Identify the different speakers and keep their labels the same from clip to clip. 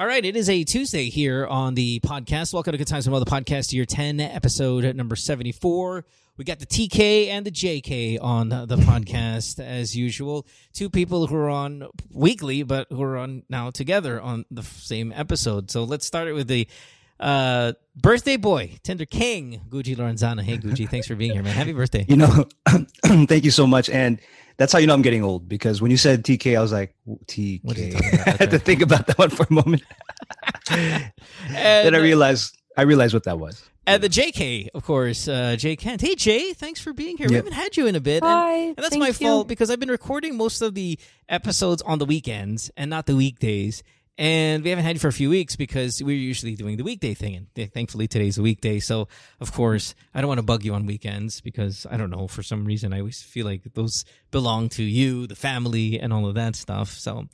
Speaker 1: All right, it is a Tuesday here on the podcast. Welcome to Good Times with the podcast, year 10, episode number 74. We got the TK and the JK on the podcast as usual. Two people who are on weekly, but who are on now together on the same episode. So let's start it with the uh, birthday boy, Tinder King, Guji Lorenzana. Hey, Guji, thanks for being here, man. Happy birthday.
Speaker 2: You know, thank you so much. And that's how you know I'm getting old because when you said TK, I was like, TK. I had to think about that one for a moment. then I realized I realized what that was.
Speaker 1: And the JK, of course, uh, Jay Kent. Hey, Jay, thanks for being here. Yep. We haven't had you in a bit.
Speaker 3: Hi,
Speaker 1: and, and that's my
Speaker 3: you.
Speaker 1: fault because I've been recording most of the episodes on the weekends and not the weekdays. And we haven't had you for a few weeks because we're usually doing the weekday thing. And thankfully, today's a weekday. So, of course, I don't want to bug you on weekends because I don't know, for some reason, I always feel like those belong to you, the family, and all of that stuff. So,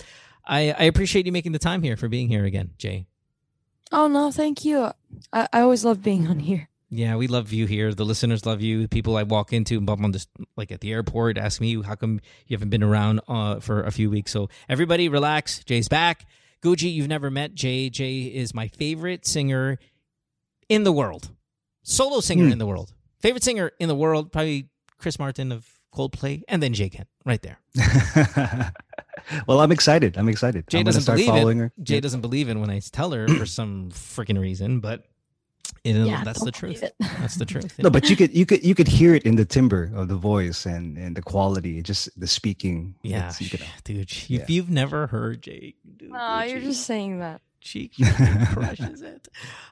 Speaker 1: I, I appreciate you making the time here for being here again, Jay.
Speaker 3: Oh, no, thank you. I, I always love being on here.
Speaker 1: Yeah, we love you here. The listeners love you. People I walk into and bump on this, like at the airport, ask me, how come you haven't been around uh, for a few weeks? So, everybody relax. Jay's back. Guji, you've never met Jay. Jay is my favorite singer in the world, solo singer mm. in the world. Favorite singer in the world, probably Chris Martin of Coldplay, and then Jay Kent right there.
Speaker 2: well, I'm excited. I'm excited.
Speaker 1: Jay
Speaker 2: I'm
Speaker 1: doesn't believe it. Her. Jay yeah. doesn't believe it when I tell her for some freaking reason, but you know,
Speaker 3: yeah,
Speaker 1: that's the truth. That's the truth.
Speaker 2: no, but you could you could you could hear it in the timbre of the voice and and the quality, just the speaking.
Speaker 1: Yeah, you could, dude. If yeah. you've never heard Jake, dude,
Speaker 3: no, you're just saying that.
Speaker 1: She crushes it.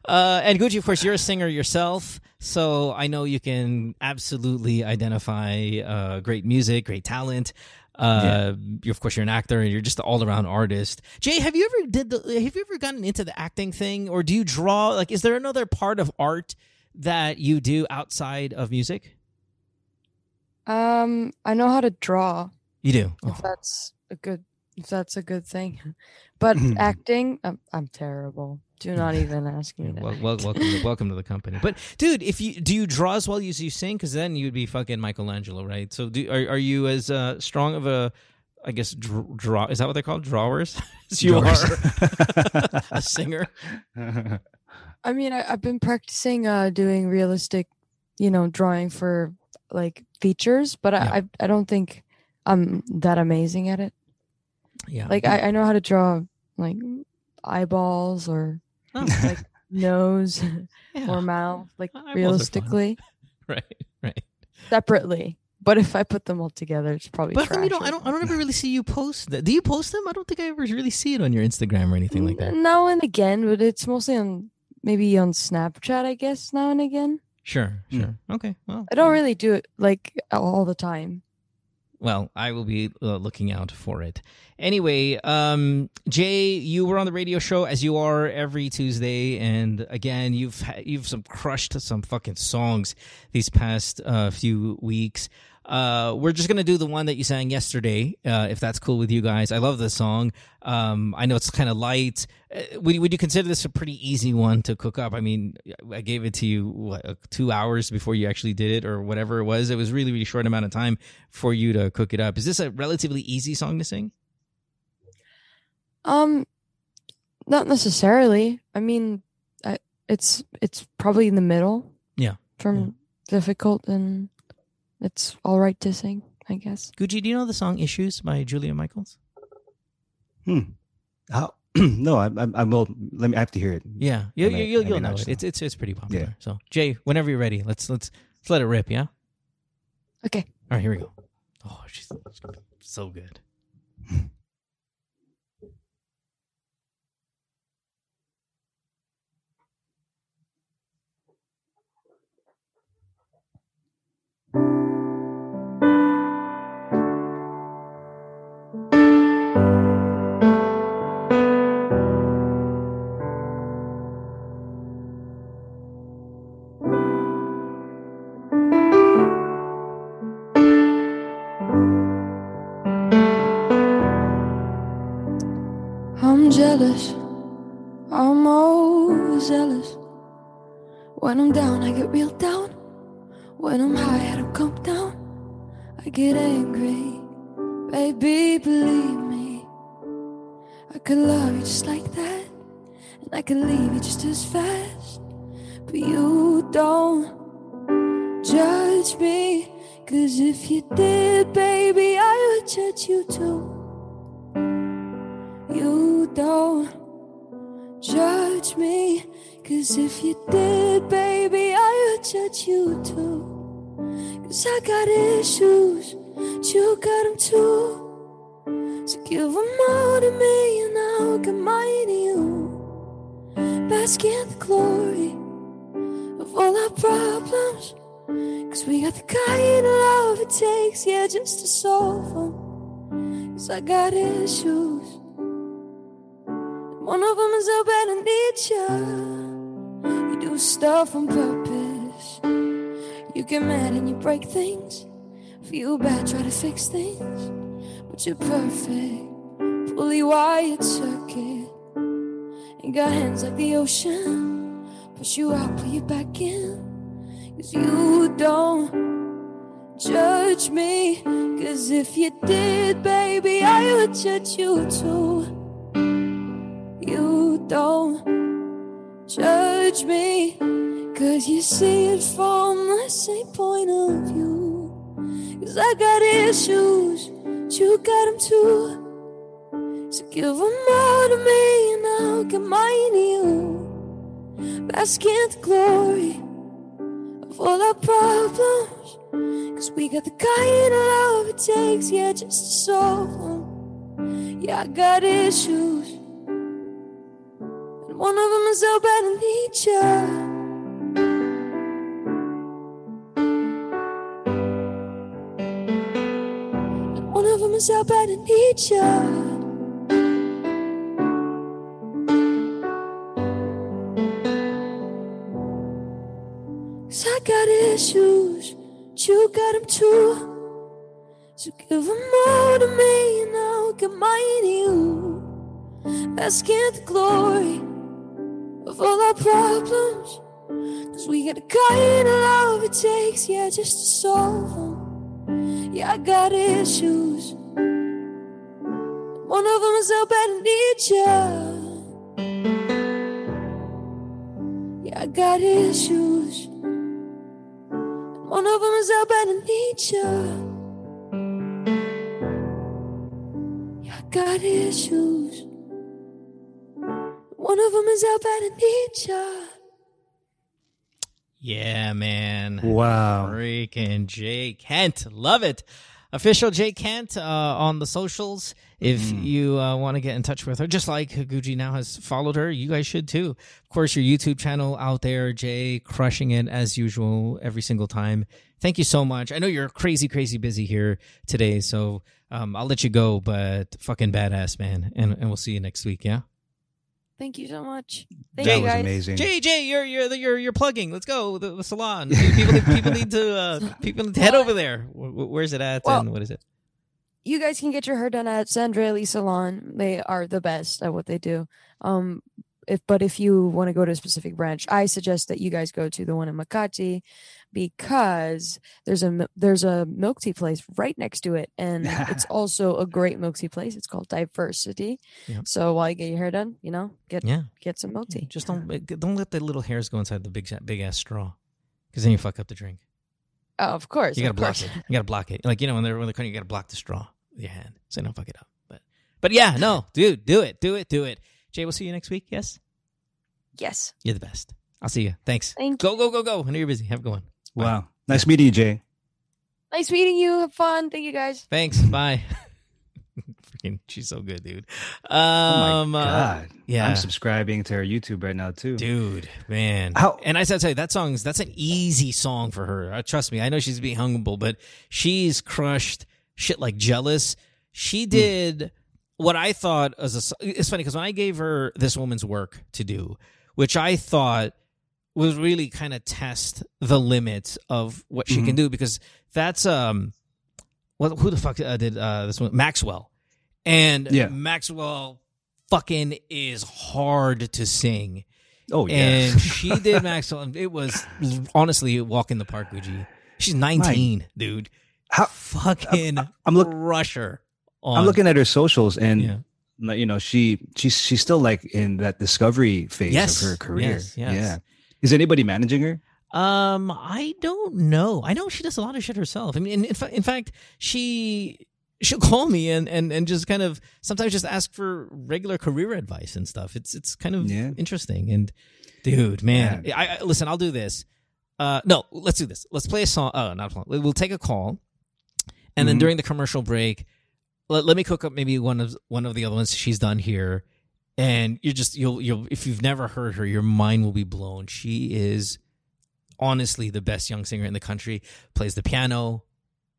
Speaker 1: Uh, and Guji, of course, you're a singer yourself, so I know you can absolutely identify uh, great music, great talent. Uh, yeah. of course, you're an actor and you're just an all around artist. Jay, have you ever did the? Have you ever gotten into the acting thing, or do you draw? Like, is there another part of art that you do outside of music?
Speaker 3: Um, I know how to draw.
Speaker 1: You do.
Speaker 3: If oh. that's a good, if that's a good thing, but acting, I'm, I'm terrible. Do not even ask me.
Speaker 1: well, well, welcome, to, welcome to the company. But dude, if you do you draw as well as you sing, because then you'd be fucking Michelangelo, right? So, do, are are you as uh, strong of a I guess draw is that what they're called drawers? you Drawers. are a singer.
Speaker 3: I mean, I, have been practicing uh, doing realistic, you know, drawing for like features, but yeah. I, I, I don't think I'm that amazing at it.
Speaker 1: Yeah,
Speaker 3: like I, I know how to draw like eyeballs or oh. like nose yeah. or mouth, like realistically.
Speaker 1: Right, right.
Speaker 3: Separately. But if I put them all together, it's probably.
Speaker 1: But you don't, I don't. I don't ever really see you post that. Do you post them? I don't think I ever really see it on your Instagram or anything like that.
Speaker 3: Now and again, but it's mostly on maybe on Snapchat, I guess. Now and again.
Speaker 1: Sure, hmm. sure. Mm. Okay. Well,
Speaker 3: I don't really do it like all the time.
Speaker 1: Well, I will be uh, looking out for it. Anyway, um, Jay, you were on the radio show as you are every Tuesday, and again, you've you've some crushed some fucking songs these past uh, few weeks. Uh, we're just gonna do the one that you sang yesterday, uh, if that's cool with you guys. I love this song. Um, I know it's kind of light. Uh, would, would you consider this a pretty easy one to cook up? I mean, I gave it to you what, two hours before you actually did it, or whatever it was. It was really really short amount of time for you to cook it up. Is this a relatively easy song to sing?
Speaker 3: Um, not necessarily. I mean, I, it's it's probably in the middle.
Speaker 1: Yeah.
Speaker 3: From
Speaker 1: yeah.
Speaker 3: difficult and it's all right to sing, I guess.
Speaker 1: Guji, do you know the song "Issues" by Julia Michaels?
Speaker 2: Hmm. How? no, I, I, I will. Let me. I have to hear it.
Speaker 1: Yeah, you, you, you'll, you'll know it. It's it's it's pretty popular. Yeah. So, Jay, whenever you're ready, let's let's let's let it rip. Yeah.
Speaker 3: Okay.
Speaker 1: All right, here we go. Oh, she's so good.
Speaker 3: get angry. Baby, believe me. I could love you just like that. And I could leave you just as fast. But you don't judge me. Cause if you did, baby, I would judge you too. You don't judge me. Cause if you did, baby, I would judge you too. Cause I got issues, you got them too. So give them all to me and I'll give mine to you. Bask in the glory of all our problems. Cause we got the kind of love it takes, yeah, just to solve them. Cause I got issues. And One of them is I better need you. You do stuff on purpose. You get mad and you break things. Feel bad, try to fix things. But you're perfect. Fully wired circuit. Ain't got hands like the ocean. Push you out, pull you back in. Cause you don't judge me. Cause if you did, baby, I would judge you too. You don't judge me. Cause you see it from the same point of view. Cause I got issues, you got them too. So give them all to me and I'll give mine to you. Bask in the glory of all our problems. Cause we got the kind of love it takes, yeah, just to solve them. Yeah, I got issues. And one of them is how bad I need you. And one of them is how bad I need you. Cause I got issues, but you got them too. So give them all to me and I'll give mine to you. Bask in the glory of all our problems. Cause we got the kind of love it takes, yeah, just to solve them. Yeah, I got issues. One of them is how bad I need you. Yeah, I got issues. One of them is how bad I need you. Yeah, I got issues. One of them is how bad I need you.
Speaker 1: Yeah, man.
Speaker 2: Wow.
Speaker 1: Freaking Jay Kent. Love it. Official Jay Kent uh, on the socials. If you uh, want to get in touch with her, just like Guji now has followed her, you guys should too. Of course, your YouTube channel out there, Jay, crushing it as usual every single time. Thank you so much. I know you're crazy, crazy busy here today, so um, I'll let you go, but fucking badass, man. And, and we'll see you next week, yeah?
Speaker 3: Thank you so much. Thank
Speaker 2: that
Speaker 3: you
Speaker 2: was
Speaker 3: guys.
Speaker 2: amazing.
Speaker 1: Jay, Jay, you're you're you're you're plugging. Let's go the, the salon. People need, people need to uh, people need to head over there. Wh- wh- Where's it at
Speaker 3: Well-
Speaker 1: and what is it?
Speaker 3: You guys can get your hair done at Sandra Lee Salon. They are the best at what they do. Um, if but if you want to go to a specific branch, I suggest that you guys go to the one in Makati because there's a there's a milk tea place right next to it, and it's also a great milk tea place. It's called Diversity.
Speaker 1: Yeah.
Speaker 3: So while you get your hair done, you know, get
Speaker 1: Yeah,
Speaker 3: get some milk tea.
Speaker 1: just don't don't let the little hairs go inside the big big ass straw, because then you fuck up the drink.
Speaker 3: Oh, of course,
Speaker 1: You gotta block
Speaker 3: course.
Speaker 1: it. You gotta block it. Like you know when they're when they're cutting, you gotta block the straw with your hand so you don't fuck it up. But but yeah, no, dude, do it, do it, do it. Jay, we'll see you next week. Yes,
Speaker 3: Yes,
Speaker 1: you're the best. I'll see you. Thanks.
Speaker 3: Thank
Speaker 1: go go go go. I know you're busy. Have a good one. Bye.
Speaker 2: Wow. Nice meeting you, Jay.
Speaker 3: nice meeting you. Have fun. Thank you guys.
Speaker 1: Thanks. Bye. Freaking, she's so good, dude. Um,
Speaker 2: Oh my
Speaker 1: uh,
Speaker 2: god.
Speaker 1: yeah.
Speaker 2: I'm subscribing to her YouTube right now too.
Speaker 1: dude, man.
Speaker 2: How-
Speaker 1: and I said, tell you that song's that's an easy song for her. Uh, trust me, I know she's being humble, but she's crushed shit like jealous. She did what I thought as a. It's funny because when I gave her this woman's work to do, which I thought was really kind of test the limits of what she can do because that's um, what who the fuck uh, did uh, this one Maxwell, and
Speaker 2: Yeah.
Speaker 1: Maxwell fucking is hard to sing.
Speaker 2: Oh yeah.
Speaker 1: And she did Maxwell. It was honestly walk in the park, Guji. She's 19, dude.
Speaker 2: How-
Speaker 1: Fucking
Speaker 2: I'm look-
Speaker 1: crush her. On,
Speaker 2: I'm looking at her socials and
Speaker 1: Yeah.
Speaker 2: you know, she she's she's still like in that discovery phase
Speaker 1: yes.
Speaker 2: of her career.
Speaker 1: Yes, yes.
Speaker 2: Yeah. Is anybody managing her?
Speaker 1: Um, I don't know. I know she does a lot of shit herself. I mean, in, in, fa- in fact, she she'll call me and, and and just kind of sometimes just ask for regular career advice and stuff. It's it's kind of
Speaker 2: Yeah.
Speaker 1: interesting. And dude, man, I, I listen. I'll do this. Uh, no, let's do this. Let's play a song. Oh, not a song. We'll take a call, and then
Speaker 2: Mhm.
Speaker 1: during the commercial break, let, let me cook up maybe one of one of the other ones she's done here, and you're just you'll you'll if you've never heard her, your mind will be blown. She is honestly the best young singer in the country. Plays the piano,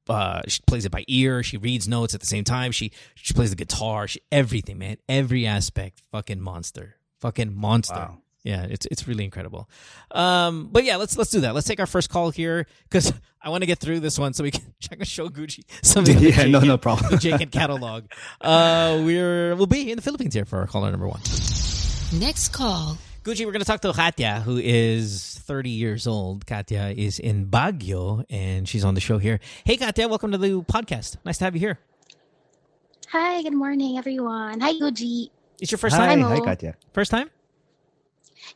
Speaker 1: uh, she plays it by ear. She reads notes at the same time. She she plays the guitar. She everything, man, every aspect. Fucking monster, fucking monster.
Speaker 2: Wow.
Speaker 1: Yeah, it's it's really incredible. Um, but yeah, let's let's do that. Let's take our first call here because I want to get through this one so we can check and show Guji something.
Speaker 2: Yeah,
Speaker 1: that
Speaker 2: no, no problem.
Speaker 1: that Jake can catalog. Uh, we're we'll be in the Philippines here for our caller number one.
Speaker 4: Next call.
Speaker 1: Guji, we're going to talk to Katya, who is 30 years old. Katya is in Baguio, and she's on the show here. Hey, Katya, welcome to the podcast. Nice to have you here.
Speaker 5: Hi, good morning, everyone. Hi, Guji.
Speaker 1: It's your first
Speaker 2: hi,
Speaker 1: time?
Speaker 5: Mo.
Speaker 2: hi, Katya.
Speaker 1: First time?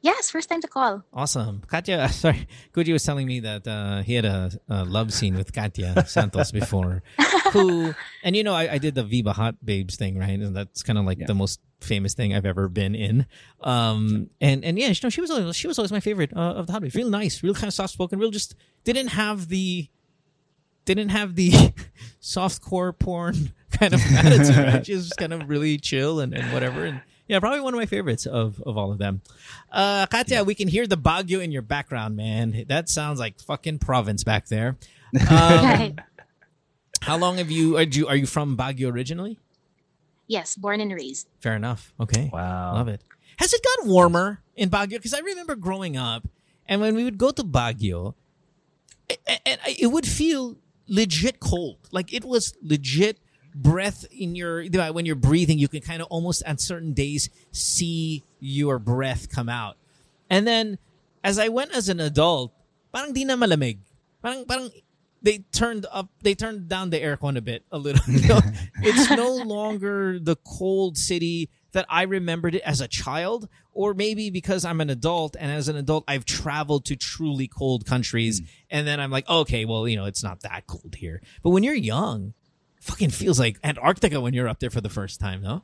Speaker 5: Yes, first time to call.
Speaker 1: Awesome. Katya, sorry, Guji was telling me that uh, he had a, a love scene with Katya Santos before, who, and you know, I, I did the Viva Hot Babes thing, right? And that's kind of like
Speaker 2: Yeah.
Speaker 1: the most famous thing I've ever been in. Um, and and yeah, you know, she was always she was always my favorite uh, of the Hot Babes. Real nice, real kind of soft spoken, real just didn't have the didn't have the soft core porn kind of attitude. Right? She was just kind of really chill and, and whatever. And yeah, probably one of my favorites of, of all of them. Uh, Katya, we can hear the Baguio in your background, man. That sounds like fucking province back there. Um, how long have you are, you are you from Baguio originally?
Speaker 5: Yes, born and raised.
Speaker 1: Fair enough. Okay.
Speaker 2: Wow.
Speaker 1: Love it. Has it got warmer in Baguio? Because I remember growing up, and when we would go to Baguio, a- a- and it would feel legit cold. Like it was legit breath in your when you're breathing. You can kind of almost on certain days see your breath come out. And then as I went as an adult, parang di na malamig. Parang parang they turned up they turned down the aircon a bit a little it's no longer the cold city that i remembered it as a child or maybe because i'm an adult and as an adult i've traveled to truly cold countries mm. and then i'm like okay well you know it's not that cold here. But when you're young it fucking feels like antarctica when you're up there for the first time no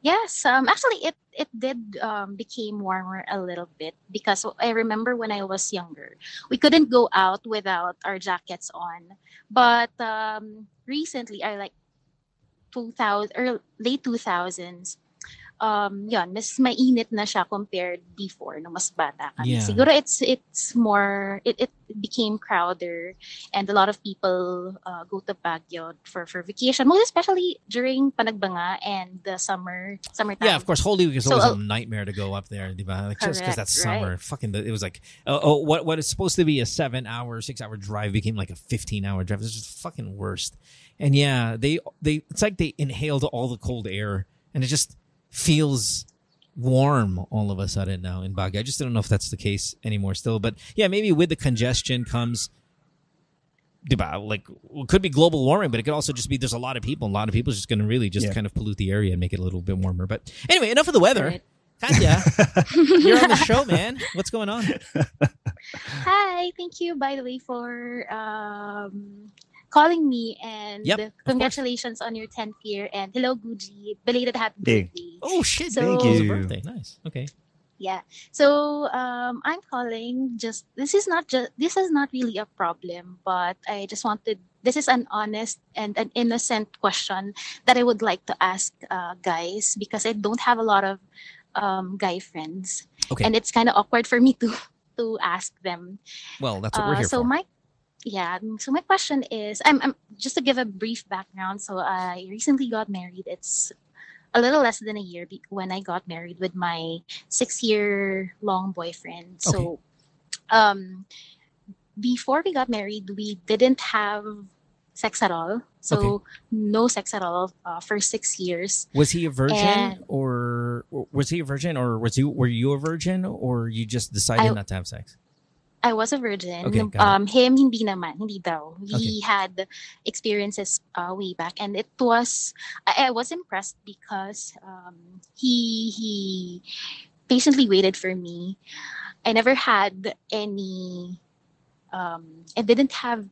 Speaker 5: Yes, um, actually, it it did um, became warmer a little bit because I remember when I was younger, we couldn't go out without our jackets on. But um, recently, I like 2000 or late 2000s, um, yun, mas mainit na siya compared before, no mas bata kami.
Speaker 1: Yeah.
Speaker 5: Siguro it's it's more, it, it became crowder and a lot of people uh, go to Baguio for, for vacation, most especially during Panagbenga and the summer, summertime.
Speaker 1: Yeah, of course. Holy Week is
Speaker 5: So,
Speaker 1: always
Speaker 5: uh,
Speaker 1: a nightmare to go up there, diba? Like just because
Speaker 5: Correct,
Speaker 1: that's
Speaker 5: right.
Speaker 1: summer. Fucking, the, it was like, uh, oh, what what is supposed to be a seven-hour, six-hour drive became like a fifteen-hour drive. It's just fucking worst. And yeah, they they it's like they inhaled all the cold air, and it just feels warm all of a sudden now in Baguio. I just don't know if that's the case anymore still, but yeah, maybe with the congestion comes. diba, Like it could be global warming, but it could also just be there's a lot of people. A lot of people just going to really just
Speaker 2: Yeah.
Speaker 1: kind of pollute the area and make it a little bit warmer. But anyway, enough of the weather.
Speaker 5: Right.
Speaker 1: Katya, you're on the show, man. What's going on?
Speaker 5: Hi, thank you, by the way, for um, calling me and
Speaker 1: Yep,
Speaker 5: congratulations on your 10th year. And hello, Guji. Belated happy
Speaker 2: Thank-
Speaker 5: birthday.
Speaker 1: Oh shit!
Speaker 5: So-
Speaker 1: it
Speaker 2: Thank
Speaker 1: was a
Speaker 2: you.
Speaker 1: birthday. Nice. Okay.
Speaker 5: Yeah. So um, I'm calling just this is not just this is not really a problem, but I just wanted this is an honest and an innocent question that I would like to ask uh, guys because I don't have a lot of um, guy friends,
Speaker 1: Okay.
Speaker 5: and it's kind of awkward for me to to ask them.
Speaker 1: Well, that's what we're
Speaker 5: Uh,
Speaker 1: here
Speaker 5: so
Speaker 1: for.
Speaker 5: my yeah so my question is I'm, I'm just to give a brief background so i recently got married. It's a little less than a year be- when i got married with my six year long boyfriend. So um before we got married we didn't have sex at all. So no sex at all uh, for six years.
Speaker 1: Was he a virgin,
Speaker 5: and-
Speaker 1: or, or was he a virgin, or was you were you a virgin, or you just decided
Speaker 5: I-
Speaker 1: not to have sex?
Speaker 5: I was a virgin.
Speaker 1: Okay,
Speaker 5: um, him, hindi naman, hindi daw. We
Speaker 1: Okay.
Speaker 5: had experiences uh, way back, and it was I, I was impressed because um, he he patiently waited for me. I never had any. Um, I didn't have.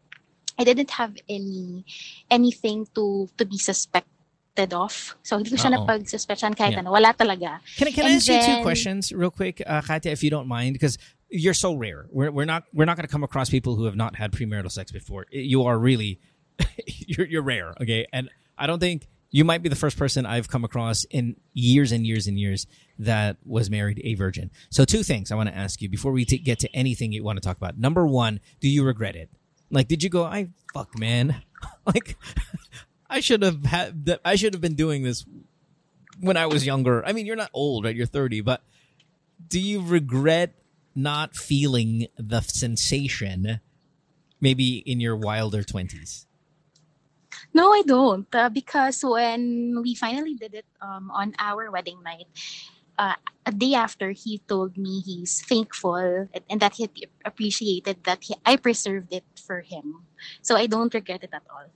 Speaker 5: I didn't have any anything to to be suspected of. So hindi ko siya
Speaker 1: Uh-oh.
Speaker 5: napag-suspectan kahit
Speaker 1: Yeah.
Speaker 5: ano. Wala talaga.
Speaker 1: Can I can I ask you two questions real quick, uh, Katya, if you don't mind, because you're so rare. We're we're not we're not going to come across people who have not had premarital sex before. You are really you're you're rare, okay? And I don't think you might be the first person I've come across in years and years and years that was married a virgin. So two things I want to ask you before we t- get to anything you want to talk about. Number one, do you regret it? Like, did you go, I fuck, man, like. I should have had. I should have been doing this when I was younger. I mean, you're not old, right? You're 30, but do you regret not feeling the sensation maybe in your wilder 20s?
Speaker 5: No, I don't. Uh, because when we finally did it um, on our wedding night, uh, a day after, he told me he's thankful and, and that he appreciated that he, I preserved it for him. So I don't regret it at all.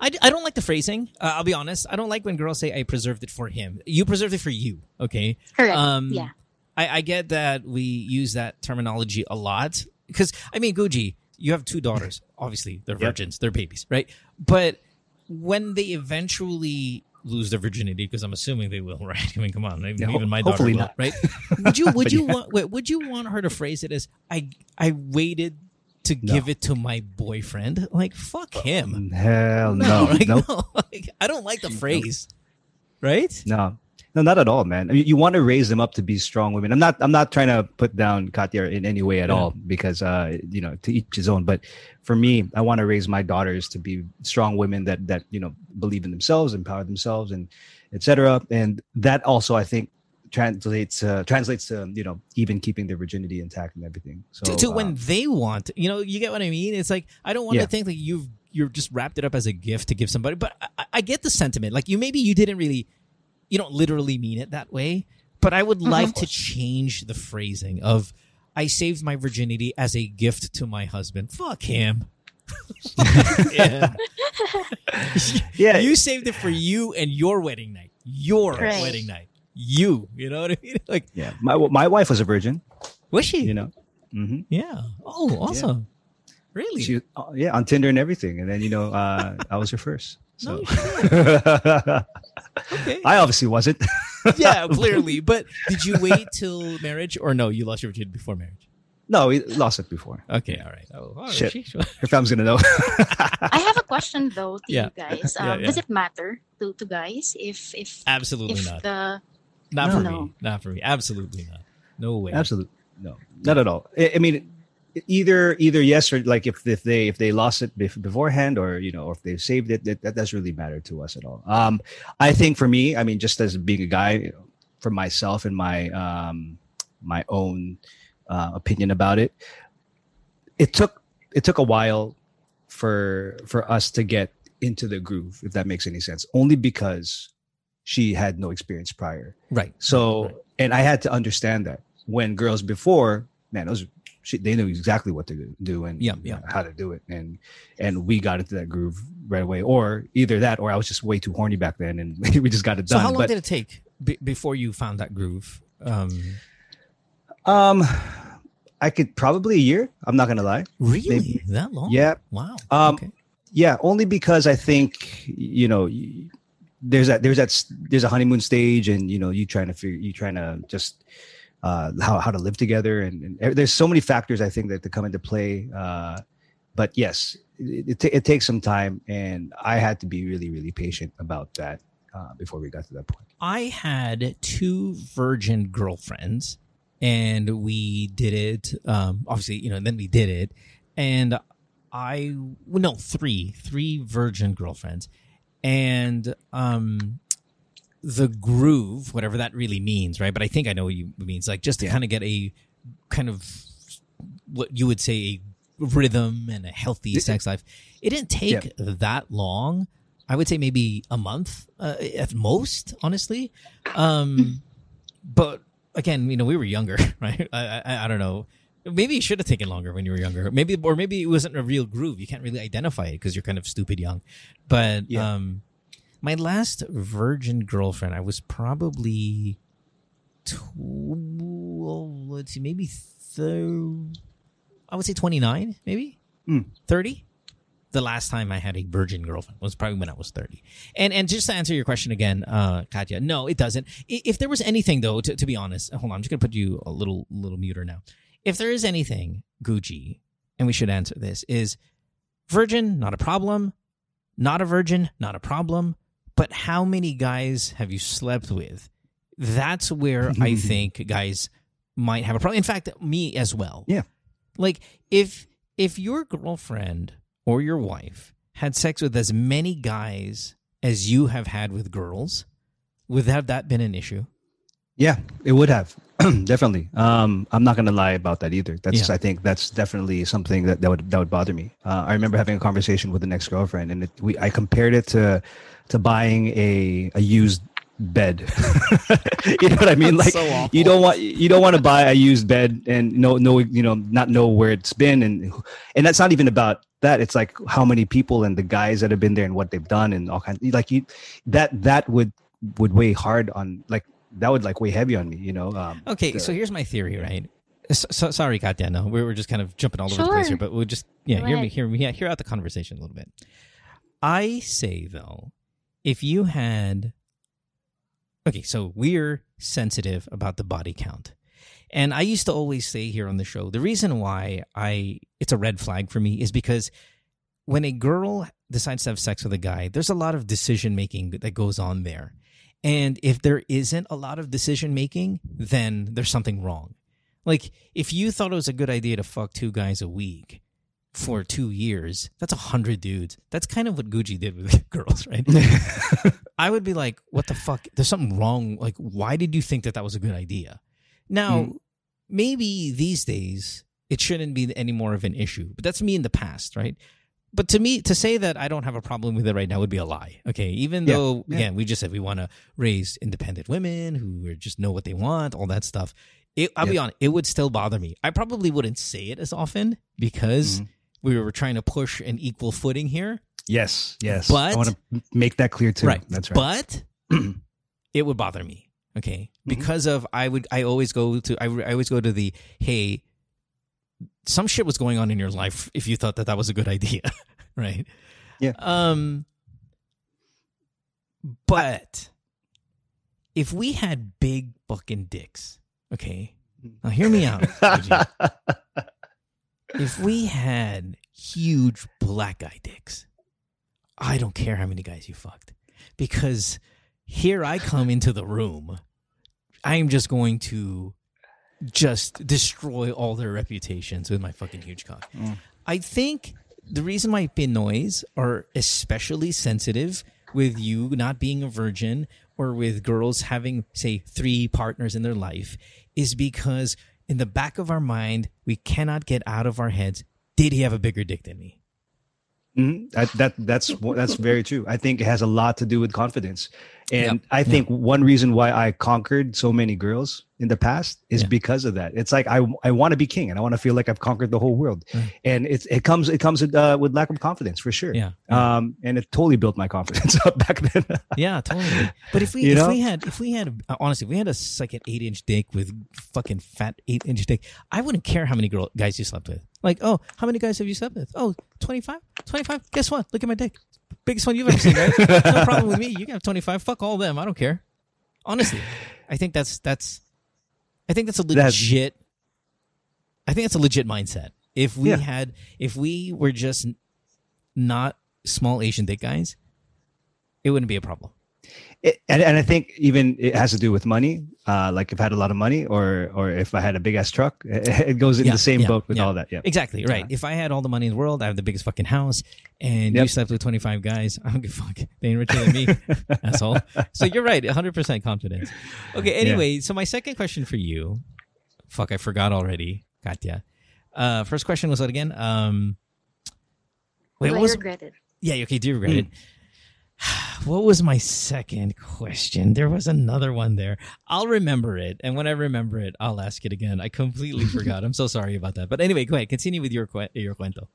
Speaker 1: I, I don't like the phrasing. Uh, I'll be honest. I don't like when girls say I preserved it for him. You preserved it for you, okay?
Speaker 5: Correct.
Speaker 1: Um,
Speaker 5: yeah.
Speaker 1: I, I get that we use that terminology a lot because I mean, Guji, you have two daughters. Obviously, they're
Speaker 2: Yep.
Speaker 1: virgins, they're babies, right? But when they eventually lose their virginity, because I'm assuming they will, right? I mean, come on, even,
Speaker 2: ho-
Speaker 1: even my daughter will,
Speaker 2: not.
Speaker 1: right? Would you would you
Speaker 2: yeah.
Speaker 1: want wait, would you want her to phrase it as I I waited to
Speaker 2: No.
Speaker 1: give it to my boyfriend? Like fuck uh, him.
Speaker 2: Hell no,
Speaker 1: No, like,
Speaker 2: nope.
Speaker 1: no, like, I don't like the phrase, right?
Speaker 2: No, no, not at all, man. I mean, you want to raise them up to be strong women. I'm not. I'm not trying to put down Katya in any way at
Speaker 1: Yeah.
Speaker 2: all because, uh, you know, to each his own. But for me, I want to raise my daughters to be strong women that that you know believe in themselves, empower themselves, and etc. And that also, I think, translates uh, translates to you know even keeping their virginity intact and everything. So
Speaker 1: to, to when
Speaker 2: um,
Speaker 1: they want you know you get what i mean it's like i don't want
Speaker 2: Yeah.
Speaker 1: to think like you've you're just wrapped it up as a gift to give somebody but I, I get the sentiment like you maybe you didn't really you don't literally mean it that way but i would
Speaker 2: Mm-hmm.
Speaker 1: like to change the phrasing of i saved my virginity as a gift to my husband fuck him yeah.
Speaker 2: yeah,
Speaker 1: you saved it for you and your wedding night your
Speaker 5: Right.
Speaker 1: wedding night you you know what i mean like
Speaker 2: yeah. My my wife was a virgin.
Speaker 1: was she
Speaker 2: You know. hmm
Speaker 1: yeah oh awesome really
Speaker 2: She, uh, yeah, on Tinder and everything, and then you know, uh, I was her first. So
Speaker 1: No okay
Speaker 2: I obviously wasn't.
Speaker 1: yeah, clearly. But did you wait till marriage, or no? You lost your virginity before marriage.
Speaker 2: no, we lost it before.
Speaker 1: Okay, all right. Oh, all right.
Speaker 2: Shit.
Speaker 1: She-
Speaker 2: Her family's gonna know.
Speaker 5: I have a question though to
Speaker 1: Yeah.
Speaker 5: you guys.
Speaker 1: Yeah,
Speaker 5: Um,
Speaker 1: yeah.
Speaker 5: Does it matter to, to guys if if
Speaker 1: Absolutely
Speaker 5: if
Speaker 1: not.
Speaker 5: the
Speaker 1: Not for
Speaker 5: No.
Speaker 1: me. Not for me. Absolutely not. No way.
Speaker 2: Absolutely no, not at all. I, I mean, either either yes or like if if they if they lost it bef- beforehand or you know or if they saved it, that, that doesn't really matter to us at all. Um, I think for me, I mean, just as being a guy, for myself and my um my own uh, opinion about it, it took it took a while for for us to get into the groove, if that makes any sense. Only because she had no experience prior.
Speaker 1: Right.
Speaker 2: So,
Speaker 1: Right.
Speaker 2: and I had to understand that when girls before, man, those she, they knew exactly what to do and
Speaker 1: Yeah, yeah.
Speaker 2: how to do it, and and we got into that groove right away. Or either that, or I was just way too horny back then, and we just got it done So
Speaker 1: how long
Speaker 2: but
Speaker 1: did it take be- before you found that groove? Um,
Speaker 2: um, I could probably a year. I'm not gonna lie.
Speaker 1: really?
Speaker 2: Maybe.
Speaker 1: That long?
Speaker 2: Yeah,
Speaker 1: Wow.
Speaker 2: Um,
Speaker 1: okay.
Speaker 2: yeah, only because I think you know. There's that. There's that. There's a honeymoon stage, and you know, you trying to figure. You trying to just uh, how how to live together, and, and there's so many factors I think that, that come into play. Uh, but yes, it, it, ta- it takes some time, and I had to be really, really patient about that uh, before we got to that point.
Speaker 1: I had two virgin girlfriends, and we did it. Um, obviously, you know, then we did it, and I well, no three three virgin girlfriends, and um, the groove, whatever that really means, right? But I think I know what you it means. Like just to
Speaker 2: Yeah.
Speaker 1: kind of get a kind of what you would say a rhythm and a healthy
Speaker 2: Yeah.
Speaker 1: sex life. It didn't take that long. I would say maybe a month uh, at most, honestly. Um, but again, you know, we were younger, right? I, I, I don't know. Maybe it should have taken longer when you were younger. Maybe, or maybe it wasn't a real groove. You can't really identify it because you're kind of stupid young. But
Speaker 2: Yeah.
Speaker 1: um, my last virgin girlfriend, I was probably, tw- let's see, maybe th- I would say 29, maybe
Speaker 2: Mm.
Speaker 1: 30. The last time I had a virgin girlfriend was probably when I was 30. And and just to answer your question again, uh, Katya, no, it doesn't. If there was anything though, to, to be honest, hold on, I'm just gonna put you a little little muter now. If there is anything, Guji, and we should answer this, is virgin, not a problem. Not a virgin, not a problem. But how many guys have you slept with? That's where I think guys might have a problem. In fact, me as well.
Speaker 2: Yeah.
Speaker 1: Like if if your girlfriend or your wife had sex with as many guys as you have had with girls, would have that been an issue?
Speaker 2: Yeah, it would have definitely. Um, I'm not gonna lie about that either. That's
Speaker 1: Yeah.
Speaker 2: I think that's definitely something that, that would that would bother me. Uh, I remember having a conversation with an ex girlfriend, and it, we I compared it to to buying a a used bed. you know what I mean?
Speaker 1: That's
Speaker 2: Like
Speaker 1: so
Speaker 2: you don't want you don't want to buy a used bed and no no you know not know where it's been and and that's not even about that. It's like how many people and the guys that have been there and what they've done and all kinds. Like you that that would would weigh hard on like that would like weigh heavy on me. You know. Um,
Speaker 1: Okay,
Speaker 2: the-
Speaker 1: so here's my theory, right? So, so, sorry, Katya. No, we were just kind of jumping all over the place here, but we'll just yeah,
Speaker 5: Go
Speaker 1: hear me, hear me, yeah, hear out the conversation a little bit. I say though, if you had, okay, so we're sensitive about the body count, and I used to always say here on the show, the reason why I it's a red flag for me is because when a girl decides to have sex with a guy, there's a lot of decision making that goes on there. And if there isn't a lot of decision making, then there's something wrong. Like if you thought it was a good idea to fuck two guys a week for two years, that's a hundred dudes. That's kind of what Guji did with girls, right? I would be like, what the fuck? There's something wrong. Like, why did you think that that was a good idea? Now,
Speaker 2: Mm.
Speaker 1: maybe these days it shouldn't be any more of an issue, but that's me in the past, right? But to me, to say that I don't have a problem with it right now would be a lie. Okay, even
Speaker 2: Yeah,
Speaker 1: though
Speaker 2: yeah.
Speaker 1: again we just said we want to raise independent women who are- just know what they want, all that stuff. It, I'll be honest, it would still bother me. I probably wouldn't say it as often because
Speaker 2: Mhm.
Speaker 1: We were trying to push an equal footing here.
Speaker 2: yes, yes.
Speaker 1: But-
Speaker 2: I want to make that clear too.
Speaker 1: Right.
Speaker 2: That's right.
Speaker 1: But it would bother me. Okay.
Speaker 2: Mm-hmm.
Speaker 1: Because of I would I always go to I, I always go to the hey some shit was going on in your life if you thought that that was a good idea, right?
Speaker 2: Yeah.
Speaker 1: Um but if we had big fucking dicks, okay? Now hear me out. If we had huge black guy dicks, I don't care how many guys you fucked. Because here I come into the room, I'm just going to just destroy all their reputations with my fucking huge cock. Mm. I think the reason why Pinoys are especially sensitive with you not being a virgin or with girls having, say, three partners in their life is because in the back of our mind, we cannot get out of our heads, did he have a bigger dick than me?
Speaker 2: Mhm. That, that that's that's very true. I think it has a lot to do with confidence, and I think one reason why I conquered so many girls in the past is
Speaker 1: Yeah.
Speaker 2: because of that. It's like I I want to be king, and I want to feel like I've conquered the whole world,
Speaker 1: Right.
Speaker 2: and it's it comes it comes with, uh, with lack of confidence for sure.
Speaker 1: Yeah.
Speaker 2: Um, and it totally built my confidence up back then.
Speaker 1: Yeah, totally. But if we
Speaker 2: You
Speaker 1: if
Speaker 2: know?
Speaker 1: we had if we had uh, honestly if we had a like an eight inch dick with fucking fat eight inch dick, I wouldn't care how many girl guys you slept with. Like, oh, how many guys have you slept with? Oh, 25? 25? Guess what? Look at my dick. Biggest one you've ever seen, right? no problem with me. You can have 25. Fuck all of them. I don't care. Honestly, I think that's that's I think that's a
Speaker 2: That's-
Speaker 1: legit I think that's a legit mindset. If we
Speaker 2: Yeah.
Speaker 1: had if we were just not small Asian dick guys, it wouldn't be a problem.
Speaker 2: It, and, and I think even it has to do with money. Uh, like if I had a lot of money, or or if I had a big ass truck, it, it goes in
Speaker 1: Yeah,
Speaker 2: the same
Speaker 1: yeah,
Speaker 2: boat with
Speaker 1: yeah.
Speaker 2: all that. Yeah,
Speaker 1: Exactly right. If I had all the money in the world, I have the biggest fucking house, and you slept with twenty five guys. I don't give a fuck. They ain't richer than me, asshole. So you're right, one hundred percent confidence. Okay. Anyway, so my second question for you, fuck, I forgot already, Katya. Uh, first question was what again? Um, wait,
Speaker 5: Do
Speaker 1: what
Speaker 5: I
Speaker 1: was?
Speaker 5: regret it?
Speaker 1: Yeah. Okay. Do you regret
Speaker 2: Hmm.
Speaker 1: it? what was my second question? There was another one there. I'll remember it, and when I remember it, I'll ask it again. I completely forgot. I'm so sorry about that. But anyway, go ahead. Continue with your your cuento.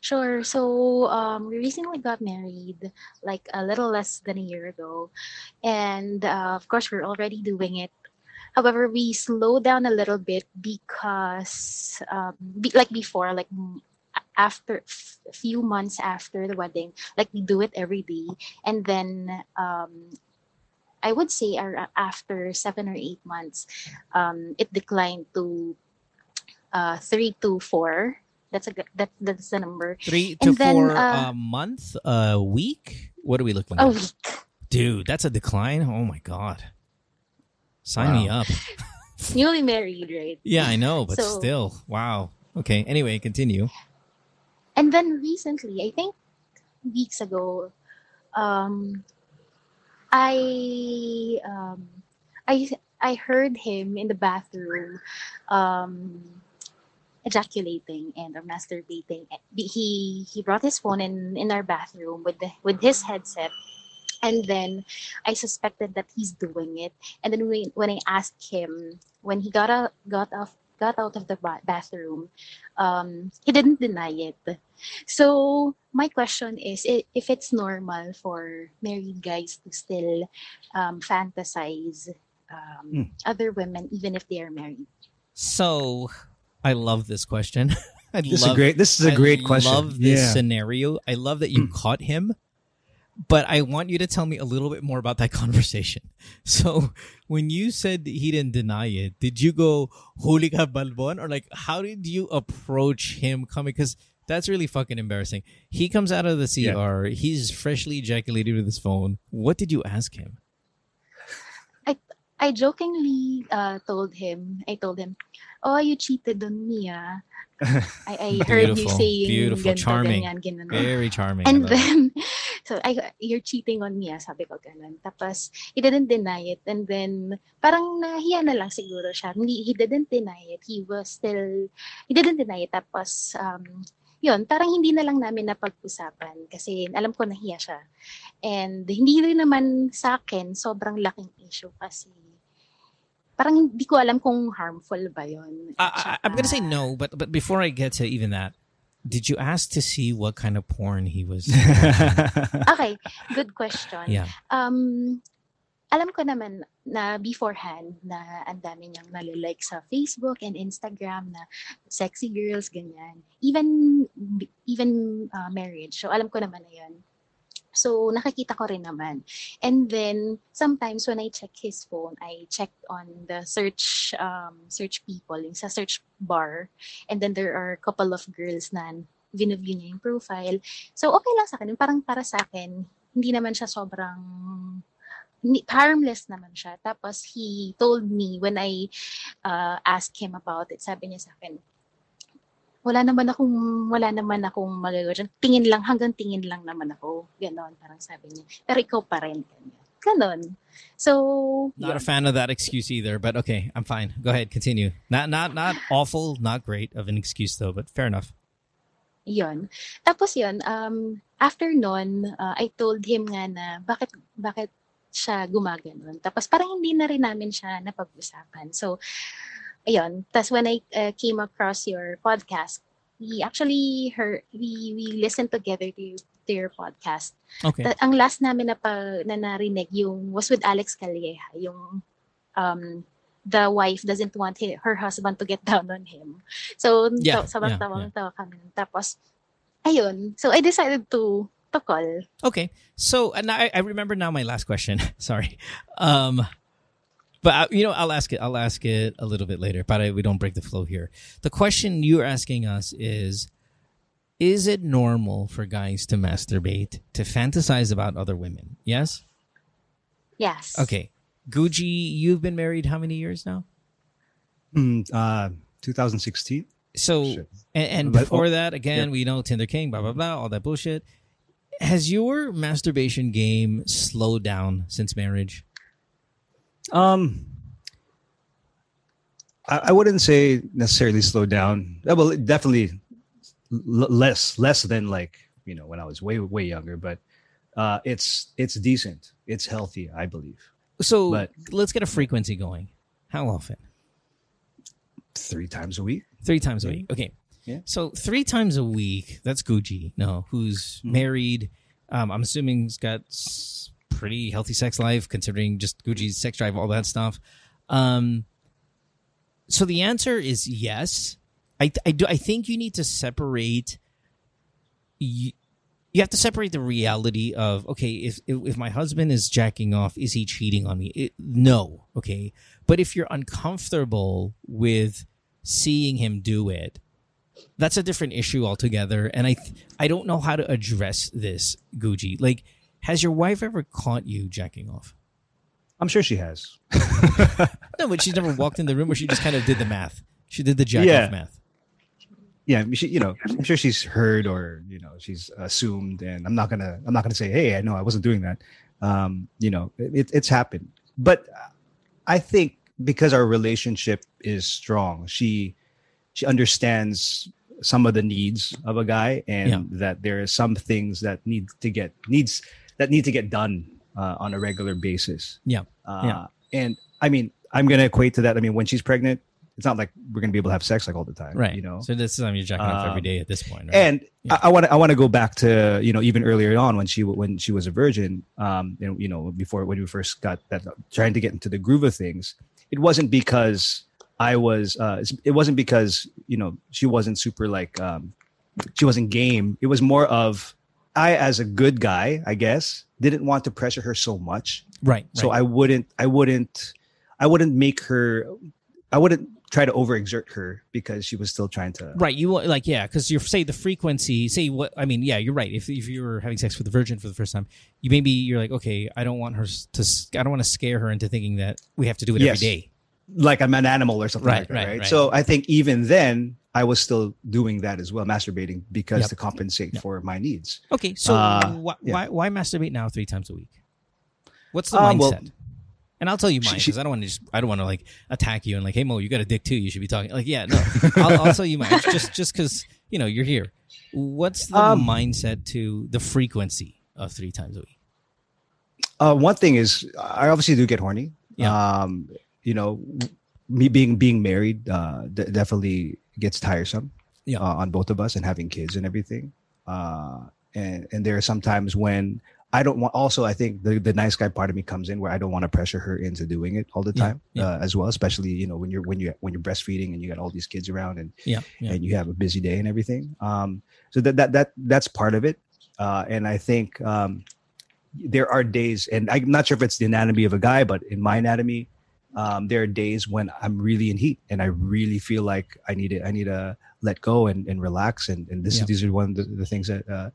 Speaker 5: Sure. So um, we recently got married, like a little less than a year ago, and uh, of course we're already doing it. However, we slowed down a little bit because, um, be, like before, like after a few months after the wedding like we do it every day. And then um, i would say our, after seven or eight months um, it declined to uh, three to four. That's a good that, that's the number.
Speaker 1: Three to and four then, uh, a month a week? What are we looking
Speaker 5: at? week.
Speaker 1: Dude that's a decline? Oh my god. Sign wow. me up.
Speaker 5: Newly married right?
Speaker 1: Yeah i know but so, still. Wow. Okay anyway continue
Speaker 5: and then recently, I think weeks ago, um, I um, I I heard him in the bathroom um, ejaculating and or masturbating. He he brought his phone in in our bathroom with the with his headset. And then I suspected that he's doing it. And then when, when I asked him, when he got out, got off got out of the bathroom, um, he didn't deny it. So my question is, if it's normal for married guys to still um, fantasize um, mm. other women, even if they are married.
Speaker 1: So, I love this question. I
Speaker 2: this
Speaker 1: love,
Speaker 2: is a great. This is a great
Speaker 1: I
Speaker 2: question.
Speaker 1: I love this yeah. scenario. I love that you caught him but I want you to tell me a little bit more about that conversation. So, when you said he didn't deny it, did you go "Huli ka balbon" or like how did you approach him coming? Because that's really fucking embarrassing. He comes out of the CR. Yeah. He's freshly ejaculated with his phone. What did you ask him?
Speaker 5: I I jokingly uh, told him. I told him, "Oh, you cheated on me, ah." I, I heard you saying
Speaker 1: beautiful, charming, ganyan, very charming.
Speaker 5: And then, so I, you're cheating on me, ah, sabi ko ganun. Tapos, he didn't deny it. And then, parang nahiya na lang siguro siya. Hindi, he didn't deny it. He was still, he didn't deny it. Tapos, um, yun, parang hindi na lang namin napag-usapan kasi alam ko nahiya siya. And hindi rin naman sa akin sobrang laking issue kasi parang hindi ko alam kung harmful ba yun.
Speaker 1: Uh, I'm gonna say no, but but before I get to even that, did you ask to see what kind of porn he was?
Speaker 5: okay, good question.
Speaker 1: Yeah.
Speaker 5: Um, alam ko naman na beforehand na ang dami niyang nalilike sa Facebook and Instagram na sexy girls, ganyan. Even even uh, marriage. So alam ko naman na yun. So, nakikita ko rin naman. And then, sometimes when I check his phone, I check on the search um, search people, yung sa search bar. And then there are a couple of girls na vinaview niya yung profile. So, okay lang sa akin. Parang para sa akin, hindi naman siya sobrang harmless naman siya. Tapos, he told me when I uh, asked him about it, sabi niya sa akin, wala naman akong wala naman akong magagawa dyan. Tingin lang, hanggang tingin lang naman ako. Ganon, parang sabi niya. Pero ikaw pa rin. Ganon. So,
Speaker 1: not yun. a fan of that excuse either, but okay, I'm fine. Go ahead, continue. Not not not awful, not great of an excuse though, but fair enough.
Speaker 5: Yon. Tapos yon, um after nun, uh, I told him nga na bakit bakit siya gumaganon. Tapos parang hindi na rin namin siya napag-usapan. So, ayun. Tapos when I uh, came across your podcast, we actually heard, we, we listened together to, to your podcast.
Speaker 1: Okay.
Speaker 5: Ta- ang last namin na, pa, na narinig yung was with Alex Calleja, yung um, the wife doesn't want he, her husband to get down on him. So,
Speaker 1: yeah,
Speaker 5: so, sabang yeah, tawang yeah. tawa kami. Tapos, ayun. So, I decided to to call.
Speaker 1: Okay. So, and I, I remember now my last question. Sorry. Um, but uh, you know, I'll ask it. I'll ask it a little bit later. But I, we don't break the flow here. The question you're asking us is: Is it normal for guys to masturbate, to fantasize about other women? Yes.
Speaker 5: Yes.
Speaker 1: Okay, Guji, you've been married how many years now?
Speaker 2: Mm, uh, 2016.
Speaker 1: So, and, and before oh, that, again, yeah. we know Tinder King, blah blah blah, all that bullshit. Has your masturbation game slowed down since marriage?
Speaker 2: Um, I, I wouldn't say necessarily slow down. Uh, well, definitely l- less less than like you know when I was way way younger. But uh, it's it's decent. It's healthy, I believe.
Speaker 1: So but, let's get a frequency going. How often?
Speaker 2: Three times a week.
Speaker 1: Three times a week. Okay. Yeah. So three times a week. That's Guji. No, who's mm-hmm. married. Um, I'm assuming he's got pretty healthy sex life, considering just Guji's sex drive, all that stuff. Um, so the answer is yes. I I do. I think you need to separate. You, you have to separate the reality of okay, if if my husband is jacking off, is he cheating on me? It, no, okay. But if you're uncomfortable with seeing him do it, that's a different issue altogether. And I I don't know how to address this, Guji. Like, has your wife ever caught you jacking off?
Speaker 2: I'm sure she has.
Speaker 1: no, but she's never walked in the room where she just kind of did the math. She did the jack yeah. off math
Speaker 2: yeah, she, you know, I'm sure she's heard or you know she's assumed, and I'm not gonna I'm not gonna say, hey, I know I wasn't doing that. Um, you know, it, it's happened, but I think because our relationship is strong, she she understands some of the needs of a guy, and yeah. that there are some things that need to get needs that need to get done uh, on a regular basis.
Speaker 1: Yeah,
Speaker 2: uh,
Speaker 1: yeah,
Speaker 2: and I mean, I'm gonna equate to that. I mean, when she's pregnant, it's not like we're gonna be able to have sex like all the time,
Speaker 1: right?
Speaker 2: You know,
Speaker 1: so this is mean, you're jacking um, off every um, at this point, right?
Speaker 2: And yeah. I want to I want to go back to you know even earlier on when she when she was a virgin, um, and you know before when we first got that trying to get into the groove of things, it wasn't because I was uh, it wasn't because you know she wasn't super like um, she wasn't game. It was more of I as a good guy, I guess, didn't want to pressure her so much,
Speaker 1: right?
Speaker 2: So right. I wouldn't I wouldn't I wouldn't make her I wouldn't try to overexert her because she was still trying to
Speaker 1: right you like yeah because you say the frequency say what i mean yeah you're right if, if you were having sex with a virgin for the first time you maybe you're like okay i don't want her to i don't want to scare her into thinking that we have to do it yes. every day
Speaker 2: like i'm an animal or something right, like that, right, right? right so i think even then i was still doing that as well masturbating because yep. to compensate yep. for my needs
Speaker 1: okay so uh, wh- yeah. why, why masturbate now three times a week what's the mindset well, and I'll tell you mine because I don't want to just I don't want to like attack you and like, hey Mo, you got a dick too. You should be talking. Like, yeah, no, I'll, I'll tell you mine just just because you know you're here. What's the um, mindset to the frequency of three times a week?
Speaker 2: Uh, one thing is, I obviously do get horny. Yeah. Um, you know, me being being married uh, d- definitely gets tiresome. Yeah. Uh, on both of us and having kids and everything. Uh, and and there are some times when I don't want. Also, I think the, the nice guy part of me comes in where I don't want to pressure her into doing it all the time, yeah, yeah. Uh, as well. Especially you know when you're when you when you're breastfeeding and you got all these kids around and
Speaker 1: yeah,
Speaker 2: yeah. and you have a busy day and everything. Um, so that that that that's part of it. Uh, and I think um, there are days, and I'm not sure if it's the anatomy of a guy, but in my anatomy, um, there are days when I'm really in heat and I really feel like I need it. I need to let go and, and relax. And, and this, yeah. these are one of the, the things that, uh,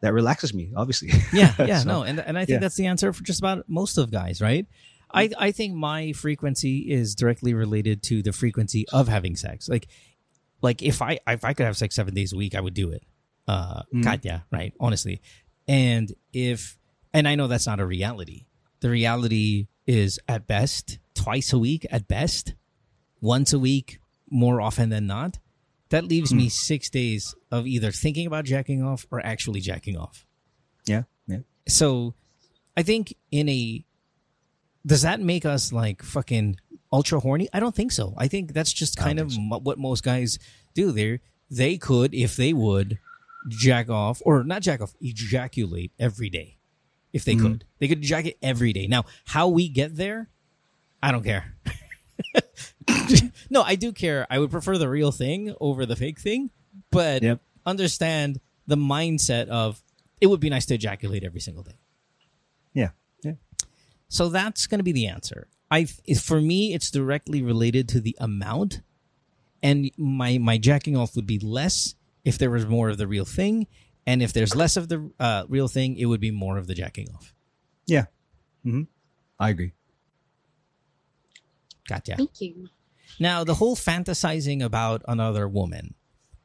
Speaker 2: that relaxes me obviously
Speaker 1: yeah yeah so, no and, and i think yeah. that's the answer for just about most of guys right I, I think my frequency is directly related to the frequency of having sex like like if i if i could have sex seven days a week i would do it uh mm. God, yeah right honestly and if and i know that's not a reality the reality is at best twice a week at best once a week more often than not that leaves me hmm. six days of either thinking about jacking off or actually jacking off.
Speaker 2: Yeah, yeah.
Speaker 1: So, I think in a does that make us like fucking ultra horny? I don't think so. I think that's just kind of so. what most guys do. There, they could if they would jack off or not jack off, ejaculate every day. If they mm-hmm. could, they could jack it every day. Now, how we get there, I don't care. no, I do care. I would prefer the real thing over the fake thing, but yep. understand the mindset of it would be nice to ejaculate every single day.
Speaker 2: Yeah. Yeah.
Speaker 1: So that's going to be the answer. I for me it's directly related to the amount and my my jacking off would be less if there was more of the real thing and if there's less of the uh, real thing it would be more of the jacking off.
Speaker 2: Yeah. Mhm. I agree.
Speaker 1: Gotcha.
Speaker 5: Thank you.
Speaker 1: Now, the whole fantasizing about another woman,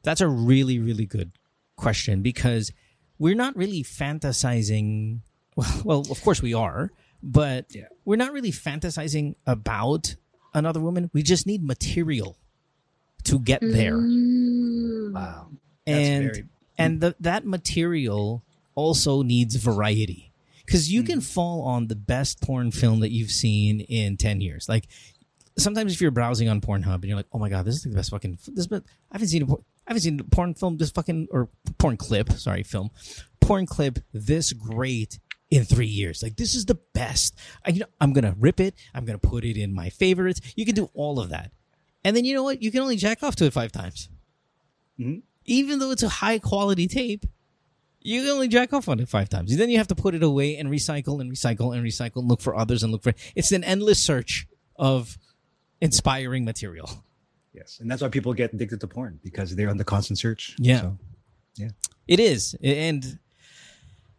Speaker 1: that's a really, really good question because we're not really fantasizing. Well, well of course we are, but yeah. we're not really fantasizing about another woman. We just need material to get there.
Speaker 2: Mm. Wow.
Speaker 1: That's and very... and the, that material also needs variety because you can fall on the best porn film that you've seen in 10 years like sometimes if you're browsing on pornhub and you're like oh my god this is the best fucking this but i haven't seen a, por- i haven't seen a porn film this fucking or porn clip sorry film porn clip this great in three years like this is the best I, you know, i'm gonna rip it i'm gonna put it in my favorites you can do all of that and then you know what you can only jack off to it five times
Speaker 2: Mhm.
Speaker 1: even though it's a high quality tape you can only jack off on it five times. Then you have to put it away and recycle and recycle and recycle and look for others and look for. It's an endless search of inspiring material.
Speaker 2: Yes, and that's why people get addicted to porn because they're on the constant search.
Speaker 1: Yeah.
Speaker 2: So,
Speaker 1: It is, and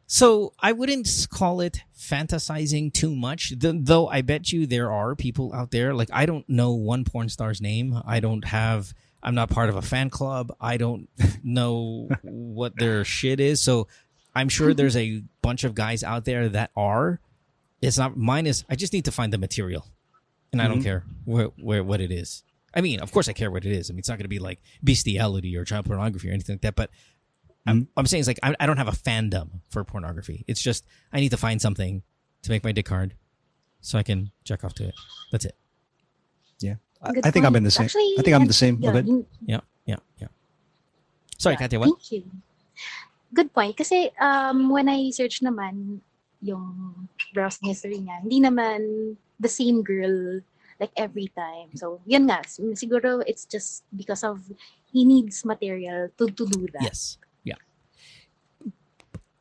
Speaker 1: so I wouldn't call it fantasizing too much. Though I bet you there are people out there like I don't know one porn star's name. I don't have. I'm not part of a fan club. I don't know what their shit is. So I'm sure there's a bunch of guys out there that are. It's not mine. Is I just need to find the material, and I don't care where, where what it is. I mean, of course, I care what it is. I mean, it's not going to be like bestiality or child pornography or anything like that. But I'm, I'm saying it's like I, I don't have a fandom for pornography. It's just I need to find something to make my dick hard, so I can check off to it. That's it.
Speaker 2: yeah, I, I think I'm in the same.
Speaker 5: Actually,
Speaker 2: I think I'm
Speaker 5: and-
Speaker 2: the same.
Speaker 5: Yeah,
Speaker 2: Oh, good.
Speaker 1: Yeah, yeah, yeah. Sorry,
Speaker 5: yeah,
Speaker 1: Katya. What?
Speaker 5: Thank you. Good point. Kasi um, when I search naman yung browsing history niya, hindi naman the same girl like every time. So, yun nga. s- Siguro it's just because of he needs material to, to do that.
Speaker 1: Yes. Yeah.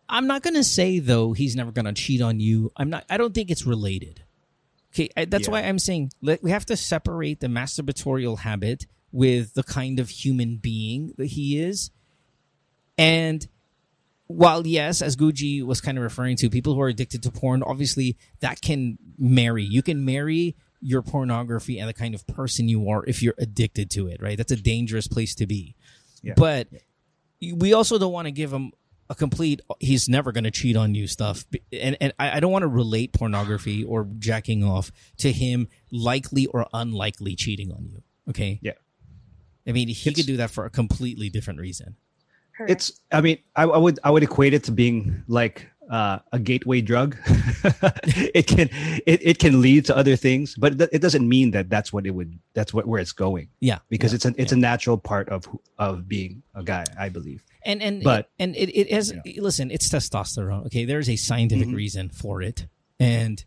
Speaker 1: I'm not gonna say though he's never gonna cheat on you. I'm not. I don't think it's related. Okay, I, that's
Speaker 2: Yeah.
Speaker 1: why I'm saying let, we have to separate the masturbatorial habit with the kind of human being that he is. And while yes, as Guji was kind of referring to, people who are addicted to porn, obviously that can marry. You can marry your pornography and the kind of person you are if you're addicted to it, right? That's a dangerous place to be.
Speaker 2: Yeah.
Speaker 1: But we also don't want to give him a complete he's never going to cheat on you stuff and and I, I don't want to relate pornography or jacking off to him likely or unlikely cheating on you okay
Speaker 2: Yeah.
Speaker 1: i mean he
Speaker 2: It's-
Speaker 1: could do that for a completely different reason
Speaker 5: Correct.
Speaker 2: It's. I mean, I, I would. I would equate it to being like uh, a gateway drug. it can. It, it can lead to other things, but it, doesn't mean that that's what it would. That's what where it's going.
Speaker 1: yeah
Speaker 2: Because
Speaker 1: yeah,
Speaker 2: it's an. It's a natural part of of being a guy. I believe.
Speaker 1: and and
Speaker 2: but-
Speaker 1: and it, it has
Speaker 2: you
Speaker 1: listen it's testosterone okay there's a scientific
Speaker 2: Mhm.
Speaker 1: reason for it and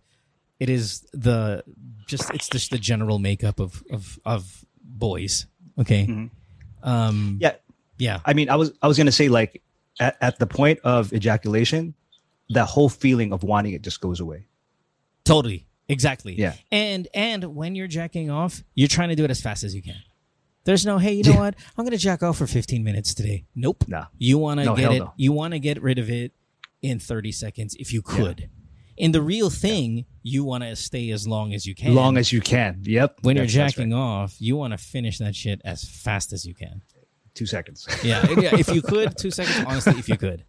Speaker 1: it is the just it's just the general makeup of of of boys okay
Speaker 2: Mhm.
Speaker 1: um
Speaker 2: Yeah.
Speaker 1: Yeah
Speaker 2: I mean, I was. I was gonna say like at, at the point of ejaculation, that whole feeling of wanting it just goes away.
Speaker 1: Totally. Exactly.
Speaker 2: Yeah.
Speaker 1: And and when you're jacking off, you're trying to do it as fast as you can. There's no, hey, you know what? I'm gonna jack off for 15 minutes today. Nope.
Speaker 2: Nah.
Speaker 1: You want to
Speaker 2: No,
Speaker 1: get it.
Speaker 2: no.
Speaker 1: You want to get rid of it in 30 seconds if you could. In the real thing, you want to stay as long as you can.
Speaker 2: Long as you can. Yep.
Speaker 1: when you're
Speaker 2: That's- that's
Speaker 1: jacking
Speaker 2: right.
Speaker 1: off, you want to finish that shit as fast as you can.
Speaker 2: Two seconds.
Speaker 1: Yeah, yeah. If you could, two seconds. Honestly, if you could.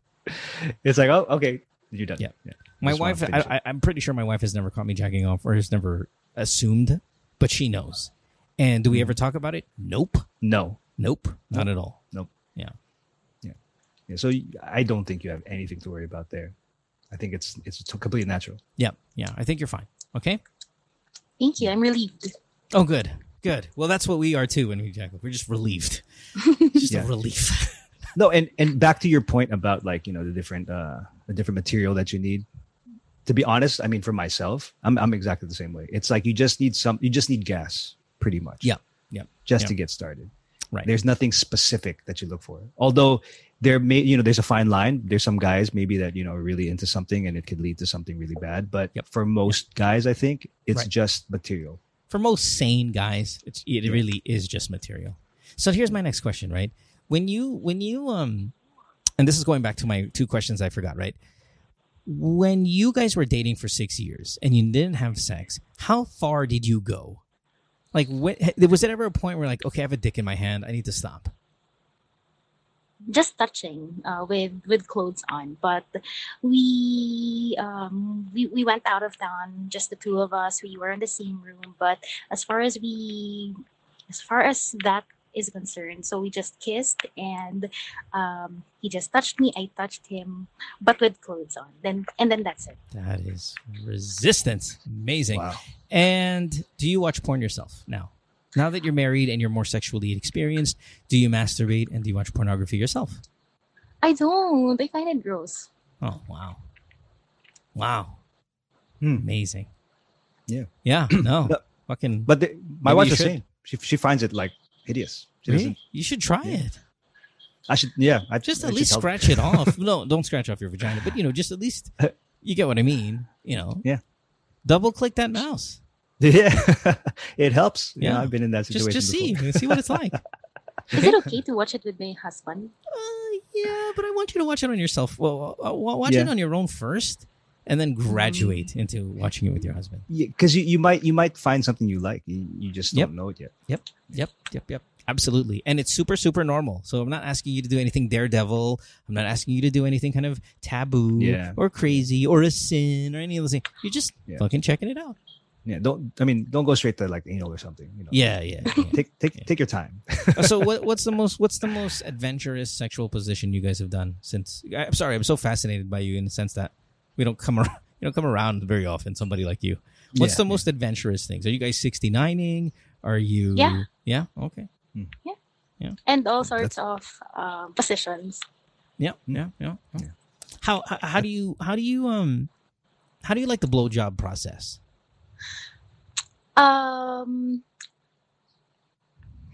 Speaker 2: it's like, oh, okay, you're done.
Speaker 1: Yeah.
Speaker 2: yeah.
Speaker 1: My
Speaker 2: Just
Speaker 1: wife. I, I, I'm pretty sure my wife has never caught me jacking off or has never assumed, but she knows. And do we mm-hmm. ever talk about it? Nope.
Speaker 2: No.
Speaker 1: Nope. Not at all.
Speaker 2: Nope.
Speaker 1: Yeah.
Speaker 2: Yeah, Yeah. so I don't think you have anything to worry about there. I think it's it's completely natural.
Speaker 1: Yeah. Yeah. I think you're fine. Okay.
Speaker 5: Thank you. I'm relieved.
Speaker 1: Oh, good. Good. Well, that's what we are too when we jack off. We're just relieved. just
Speaker 2: Yeah.
Speaker 1: a relief.
Speaker 2: No, and and back to your point about like you know the different uh the different material that you need. To be honest, I mean for myself, I'm I'm exactly the same way. It's like you just need some, you just need gas, pretty much.
Speaker 1: Yeah. Yeah.
Speaker 2: Just
Speaker 1: Yeah.
Speaker 2: to get started.
Speaker 1: Right.
Speaker 2: There's nothing specific that you look for. Although there may you know there's a fine line. There's some guys maybe that you know are really into something and it could lead to something really bad. But
Speaker 1: Yep.
Speaker 2: for most guys, I think it's
Speaker 1: Right.
Speaker 2: just material.
Speaker 1: For most sane guys, it's, it really is just material. So here's my next question, right? When you, when you, um, and this is going back to my two questions I forgot, right? When you guys were dating for six years and you didn't have sex, how far did you go? Like, was there ever a point where, like, okay, I have a dick in my hand, I need to stop?
Speaker 5: Just touching uh, with with clothes on but we um we, we went out of town just the two of us we were in the same room but as far as we as far as that is concerned. So we just kissed and um, he just touched me. I touched him, but with clothes on. Then and then that's it.
Speaker 1: That is resistance. Amazing.
Speaker 2: Wow.
Speaker 1: And do you watch porn yourself now? Now that you're married and you're more sexually experienced, do you masturbate and do you watch pornography yourself?
Speaker 5: I don't. I find it gross.
Speaker 1: Oh wow, wow,
Speaker 2: Hmm.
Speaker 1: amazing.
Speaker 2: Yeah.
Speaker 1: Yeah. No.
Speaker 2: No.
Speaker 1: Fucking.
Speaker 2: But the, my
Speaker 1: Maybe
Speaker 2: wife
Speaker 1: you
Speaker 2: the same. She she finds it like hideous. She
Speaker 1: Really?
Speaker 2: doesn't.
Speaker 1: You should try
Speaker 2: Yeah.
Speaker 1: it.
Speaker 2: I should. Yeah. I
Speaker 1: Just
Speaker 2: I
Speaker 1: at
Speaker 2: should
Speaker 1: least scratch it off. No, don't scratch off your vagina, but you know, just at least you get what I mean. You know.
Speaker 2: Yeah.
Speaker 1: Double click that mouse.
Speaker 2: Yeah. it helps. Yeah.
Speaker 1: Yeah.
Speaker 2: I've been in that situation.
Speaker 1: just see
Speaker 2: before.
Speaker 1: see what it's like.
Speaker 5: Is it okay to watch it with my husband?
Speaker 1: Uh, yeah, but I want you to watch it on yourself. Well, uh, watch
Speaker 2: Yeah.
Speaker 1: it on your own first, and then graduate
Speaker 2: Mm.
Speaker 1: into watching it with your husband.
Speaker 2: because you, you might you might find something you like. You, you just don't know it yet.
Speaker 1: Yep, yep, yep, yep. Absolutely, and it's super, super normal. So I'm not asking you to do anything daredevil. I'm not asking you to do anything kind of taboo
Speaker 2: Yeah.
Speaker 1: or crazy or a sin or any of those things. You're just
Speaker 2: Yeah.
Speaker 1: fucking checking it out.
Speaker 2: Yeah. Don't. I mean, don't go straight to like anal or something. You know.
Speaker 1: Yeah, yeah. yeah.
Speaker 2: Take take take your time.
Speaker 1: so what, what's the most what's the most adventurous sexual position you guys have done since I'm sorry I'm so fascinated by you in the sense that we don't come around you don't come around very often somebody like you what's
Speaker 2: Yeah,
Speaker 1: the most adventurous things are you guys 69ing are you
Speaker 5: Yeah.
Speaker 1: yeah okay Yeah. Yeah.
Speaker 5: And all sorts of um, positions.
Speaker 1: yeah yeah yeah, yeah. how, how how do you how do you um how do you like the blowjob process
Speaker 5: Um,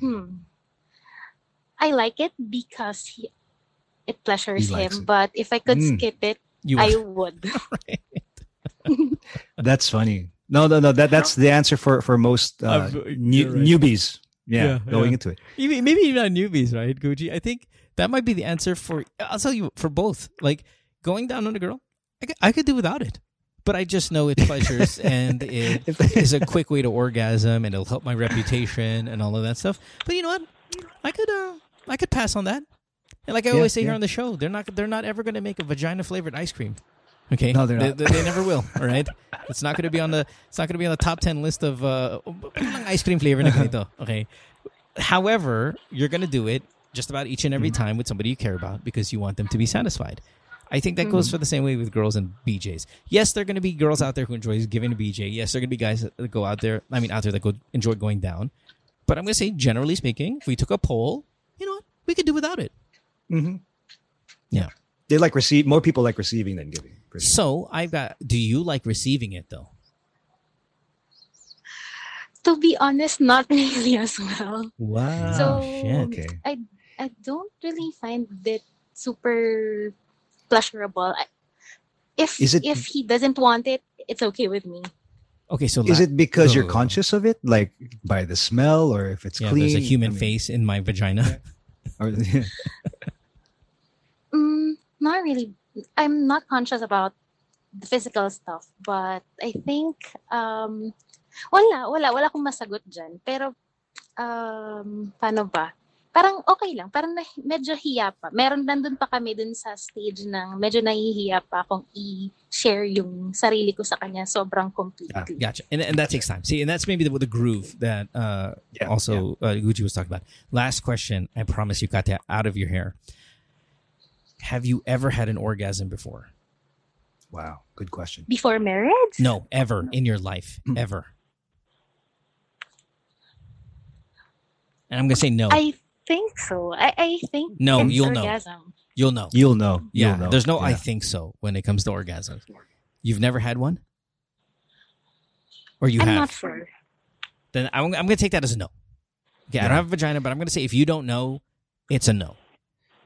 Speaker 5: hmm. I like it because he, it pleasures
Speaker 2: He
Speaker 5: him.
Speaker 2: it.
Speaker 5: But if I could
Speaker 2: Mm.
Speaker 5: skip it,
Speaker 1: you
Speaker 5: I would.
Speaker 2: That's funny. No, no, no. That that's the answer for for most uh,
Speaker 1: Uh,
Speaker 2: new,
Speaker 1: right.
Speaker 2: newbies. Yeah,
Speaker 1: Yeah,
Speaker 2: going
Speaker 1: yeah.
Speaker 2: into it.
Speaker 1: Maybe, maybe even not newbies, right, Guji? I think that might be the answer for. I'll tell you for both. Like going down on a girl, I could, I could do without it, but I just know it pleasures and it is a quick way to orgasm, and it'll help my reputation and all of that stuff. But you know what? I could, uh, I could pass on that. And like I
Speaker 2: Yeah,
Speaker 1: always say here on the show, they're not, they're not ever going to make a vagina flavored ice cream. Okay,
Speaker 2: No, they're not.
Speaker 1: they, they never will. All right, it's not going to be on the, it's not going to be on the top ten list of uh, ice cream flavor. Okay, However, you're going to do it just about each and every
Speaker 2: Mm-hmm.
Speaker 1: time with somebody you care about because you want them to be satisfied. I think that goes for the same way with girls and BJs. Yes, there are going to be girls out there who enjoy giving a BJ. Yes, there are going to be guys that go out there. I mean, out there that go enjoy going down. But I'm going to say, generally speaking, if we took a poll, you know what, we could do without it.
Speaker 2: Mm-hmm.
Speaker 1: Yeah.
Speaker 2: They like receive more people like receiving than giving.
Speaker 1: So I've got. Do you like receiving it though?
Speaker 5: to be honest, not really as well.
Speaker 2: Wow.
Speaker 5: so
Speaker 1: shit.
Speaker 2: okay.
Speaker 5: I I don't really find it super pleasurable. If
Speaker 2: Is it-
Speaker 5: if he doesn't want it, it's okay with me.
Speaker 1: Okay, so
Speaker 2: Is
Speaker 1: la-
Speaker 2: it because
Speaker 1: Go,
Speaker 2: you're
Speaker 1: go, go.
Speaker 2: conscious of it, like by the smell, or if it's
Speaker 1: Yeah,
Speaker 2: clean?
Speaker 1: there's a human
Speaker 2: I mean,
Speaker 1: face in my vagina.
Speaker 2: Or,
Speaker 5: Mm, not really. I'm not conscious about the physical stuff, but I think um wala, wala, wala akong masagot dyan. Pero um paano ba? Parang okay lang, parang na, medyo hiya pa. Meron nandun pa kami dun sa stage ng medyo nahihiya pa akong i-share yung sarili ko sa kanya sobrang completely.
Speaker 1: Gotcha. And, and that takes time. See, and that's maybe the, the groove that uh,
Speaker 2: Yeah,
Speaker 1: also Uh, Gucci was talking about. Last question. I promise you got that out of your hair. Have you ever had an orgasm before?
Speaker 2: wow, good question.
Speaker 5: Before marriage?
Speaker 1: No, ever in your life.
Speaker 2: Hmm.
Speaker 1: Ever. And I'm going to say no.
Speaker 5: I think so. I, I think
Speaker 1: No,
Speaker 5: it's
Speaker 1: you'll know. You'll know.
Speaker 2: You'll know.
Speaker 1: yeah.
Speaker 2: You'll know.
Speaker 1: There's no I think so when it comes to orgasms. You've never had one? Or you
Speaker 5: I'm
Speaker 1: have?
Speaker 5: not sure.
Speaker 1: then I'm, I'm going to take that as a no. Okay, I don't have a vagina, but I'm going to say if you don't know, it's a no.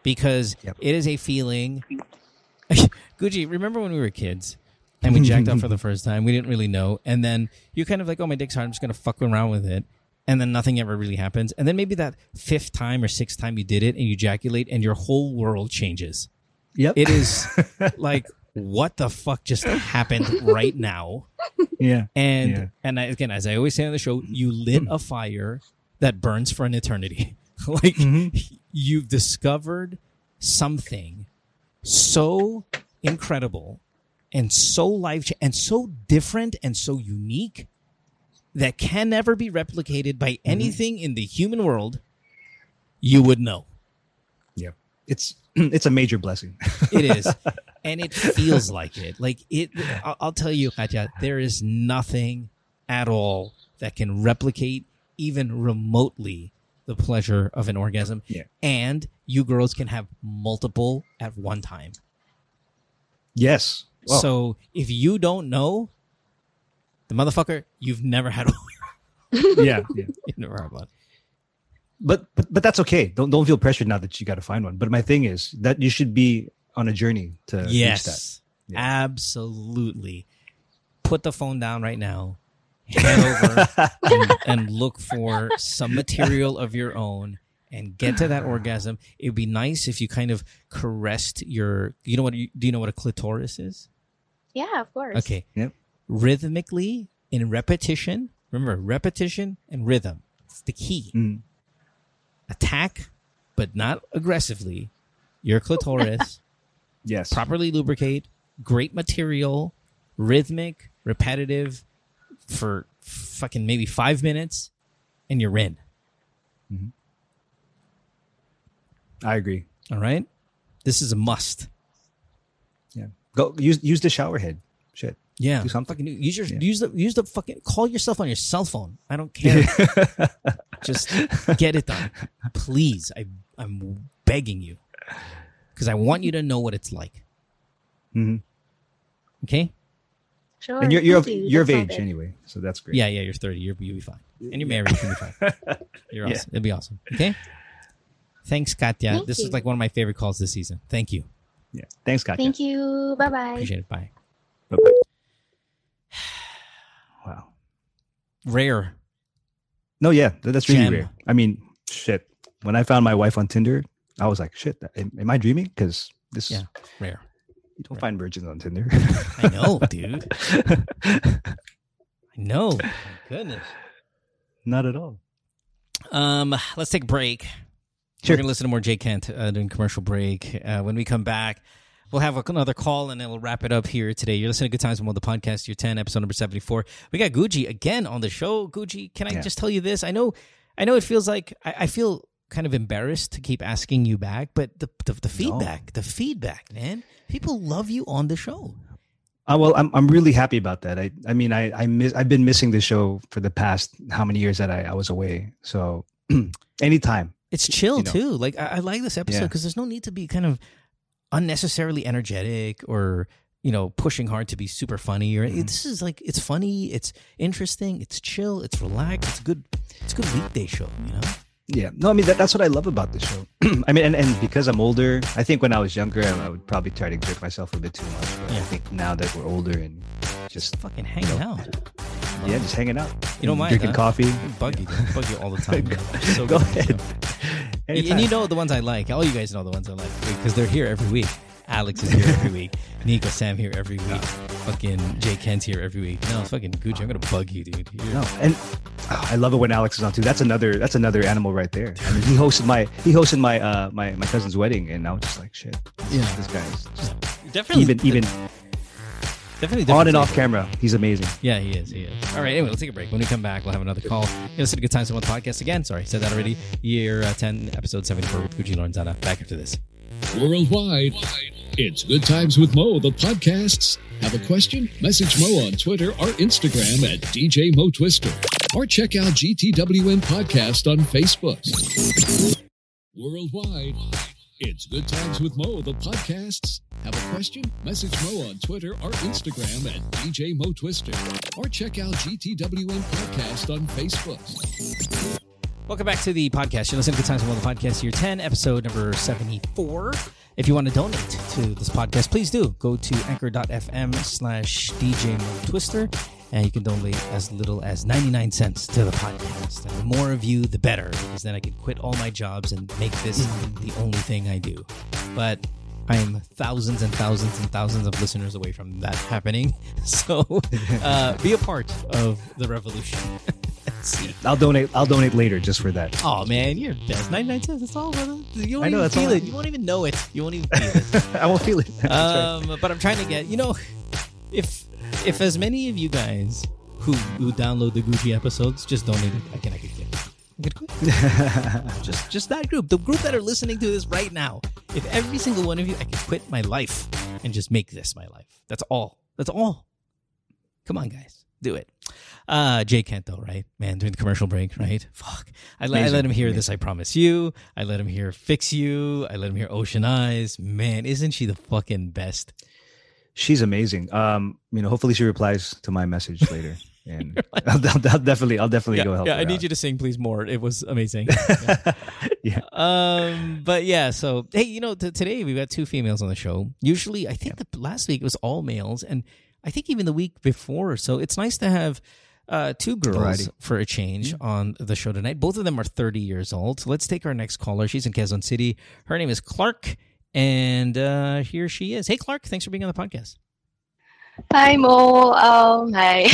Speaker 1: Because
Speaker 2: Yep.
Speaker 1: it is a feeling. Guji, remember when we were kids and we jacked off for the first time? We didn't really know. And then you kind of like, oh, my dick's hard. I'm just going to fuck around with it. And then nothing ever really happens. And then maybe that fifth time or sixth time you did it and you ejaculate and your whole world changes.
Speaker 2: Yep.
Speaker 1: It is like, what the fuck just happened right now?
Speaker 2: yeah.
Speaker 1: And
Speaker 2: Yeah.
Speaker 1: and I, again, as I always say on the show, you lit a fire that burns for an eternity. like
Speaker 2: Mm-hmm.
Speaker 1: you've discovered something so incredible and so life and so different and so unique that can never be replicated by
Speaker 2: Mm-hmm.
Speaker 1: anything in the human world you would know.
Speaker 2: Yeah, it's it's a major blessing.
Speaker 1: it is, and it feels like it. Like it. I'll, I'll tell you, Katya, there is nothing at all that can replicate even remotely the pleasure of an orgasm.
Speaker 2: Yeah.
Speaker 1: And you girls can have multiple at one time.
Speaker 2: Yes.
Speaker 1: So if you don't know, the motherfucker, you've never had one.
Speaker 2: yeah, yeah.
Speaker 1: you've never had one.
Speaker 2: But, but but that's okay. Don't don't feel pressured now that you got to find one. But my thing is that you should be on a journey to reach that.
Speaker 1: Yes.
Speaker 2: Yeah.
Speaker 1: Absolutely. Put the phone down right now. Head over and, and look for some material of your own and get to that orgasm. It would be nice if you kind of caressed your. You know what? Do you know what a clitoris is?
Speaker 5: Yeah, of course.
Speaker 1: Okay.
Speaker 2: Yep.
Speaker 1: Rhythmically in repetition. Remember, repetition and rhythm. It's the key.
Speaker 2: Mm.
Speaker 1: Attack, but not aggressively. Your clitoris.
Speaker 2: Yes.
Speaker 1: properly lubricate, great material, rhythmic, repetitive for fucking maybe five minutes, and you're in.
Speaker 2: I agree.
Speaker 1: All right. This is a must.
Speaker 2: Yeah. Go use use the shower head. Shit.
Speaker 1: Yeah.
Speaker 2: Do something.
Speaker 1: Fucking use your
Speaker 2: Yeah.
Speaker 1: use the use the fucking call yourself on your cell phone. I don't care. Just get it done, please. I I'm begging you because I want you to know what it's like.
Speaker 2: Mhm.
Speaker 1: Okay.
Speaker 5: Sure.
Speaker 2: And you're you're of,
Speaker 5: you.
Speaker 2: you're of age
Speaker 5: sounded-
Speaker 2: anyway, so that's great.
Speaker 1: Yeah, yeah. You're 30. You're you'll be fine, and you're married. You'll be fine. You're
Speaker 2: Yeah.
Speaker 1: awesome. It'll be awesome. Okay. Thanks, Katya.
Speaker 5: Thank
Speaker 1: this is like one of my favorite calls this season. Thank you.
Speaker 2: Yeah. Thanks, Katya.
Speaker 5: Thank you. Bye bye.
Speaker 1: Appreciate it. Bye.
Speaker 2: Bye-bye. Wow.
Speaker 1: Rare.
Speaker 2: No, yeah, that's really
Speaker 1: Gem.
Speaker 2: rare. I mean, shit. When I found my wife on Tinder, I was like, shit, am, am I dreaming? Because this
Speaker 1: Yeah. Rare.
Speaker 2: you don't find virgins on Tinder.
Speaker 1: I know, dude. I know. My goodness.
Speaker 2: Not at all.
Speaker 1: Um, let's take a break.
Speaker 2: Sure.
Speaker 1: We're gonna listen to more Jay Kent uh, during commercial break. Uh, when we come back, we'll have another call and then we'll wrap it up here today. You're listening to Good Times with the podcast, year ten, episode number seventy four. We got Guji again on the show. Guji, can I
Speaker 2: Yeah.
Speaker 1: just tell you this? I know, I know, it feels like I, I feel kind of embarrassed to keep asking you back, but the the, the feedback, the feedback, man, people love you on the show.
Speaker 2: Uh, well, I'm I'm really happy about that. I I mean, I I miss I've been missing the show for the past how many years that I, I was away. So anytime.
Speaker 1: It's chill
Speaker 2: you know.
Speaker 1: too. Like I, I like this episode
Speaker 2: Yeah.
Speaker 1: because there's no need to be kind of unnecessarily energetic or you know pushing hard to be super funny. Or
Speaker 2: Mhm.
Speaker 1: this is like it's funny, it's interesting, it's chill, it's relaxed, it's good. It's a good weekday show. You know.
Speaker 2: Yeah. No, I mean that, that's what I love about the show. I mean, and, and because I'm older, I think when I was younger, I, I would probably try to exert myself a bit too much. But I think now that we're older and just
Speaker 1: Just fucking hanging out.
Speaker 2: Yeah, just hanging out,
Speaker 1: You don't mind,
Speaker 2: drinking
Speaker 1: huh?
Speaker 2: coffee.
Speaker 1: Bug you, bug you all the time. so
Speaker 2: Go
Speaker 1: the
Speaker 2: ahead.
Speaker 1: And you know the ones I like. All you guys know the ones I like because they're here every week. Alex is here every week. Nico, Sam here every week. Fucking Jay Kent's here every week. No, it's fucking Guji. I'm gonna bug you, dude. You're-
Speaker 2: No, and oh, I love it when Alex is on too. That's another. That's another animal right there. I mean, he hosted my he hosted my uh my my cousin's wedding, and I was just like, shit.
Speaker 1: Yeah.
Speaker 2: this guy's just
Speaker 1: Definitely,
Speaker 2: even even
Speaker 1: definitely
Speaker 2: on and off camera. He's amazing.
Speaker 1: Yeah, he is. He is. All right. Anyway, let's take a break. When we come back, we'll have another call. You listen to Good Times on the podcast again. Sorry, said that already. Year uh, 10, episode 74 with Guji Lorenzana. Back after this.
Speaker 6: Worldwide, it's Good Times with Mo, the podcasts. Have a question? Message Mo on Twitter or Instagram at DJ Mo Twister. Or check out GTWM Podcast on Facebook. Worldwide, it's Good Times with Mo, the podcasts. Have a question? Message Mo on Twitter or Instagram at DJ Mo Twister. Or check out GTWM Podcast on Facebook.
Speaker 1: Welcome back to the podcast. You're listening to Good Times with Mo, the podcast, year 10, episode number 74. If you want to donate to this podcast, please do. Go to anchor.fm slash DJ Mo Twister, and you can donate as little as 99 cents to the podcast. And the more of you, the better, because then I can quit all my jobs and make this the only thing I do. But I am thousands and thousands and thousands of listeners away from that happening. So uh, be a part of the revolution. See.
Speaker 2: I'll donate. I'll donate later just for that.
Speaker 1: Oh man, you're best. 99 cents. That's all, brother. You won't
Speaker 2: I know,
Speaker 1: even
Speaker 2: that's
Speaker 1: feel
Speaker 2: all I-
Speaker 1: it. You won't even know it. You won't even feel it.
Speaker 2: I won't feel it. That's right.
Speaker 1: um, but I'm trying to get. You know, if if as many of you guys who who download the Guji episodes just donated, I can I could get. just just that group, the group that are listening to this right now. If every single one of you, I could quit my life and just make this my life. That's all. That's all. Come on, guys, do it. Uh, Jay Kento, right? Man, during the commercial break, right? Fuck. I, let, I let him hear this, I promise you. I let him hear Fix You. I let him hear Ocean Eyes. Man, isn't she the fucking best?
Speaker 2: She's amazing. Um, you know, hopefully she replies to my message later. And I'll, I'll, I'll, definitely, I'll definitely
Speaker 1: yeah,
Speaker 2: go help.
Speaker 1: Yeah, I need
Speaker 2: out.
Speaker 1: you to sing, please, more. It was amazing. Yeah.
Speaker 2: yeah.
Speaker 1: Um, but yeah. So hey, you know, t- today we've got two females on the show. Usually, I think yeah. the last week it was all males, and I think even the week before. So it's nice to have uh, two girls Variety. for a change mm-hmm. on the show tonight. Both of them are 30 years old. So let's take our next caller. She's in Quezon City. Her name is Clark, and uh, here she is. Hey, Clark, thanks for being on the podcast.
Speaker 7: Hi, Mo. Um, hi.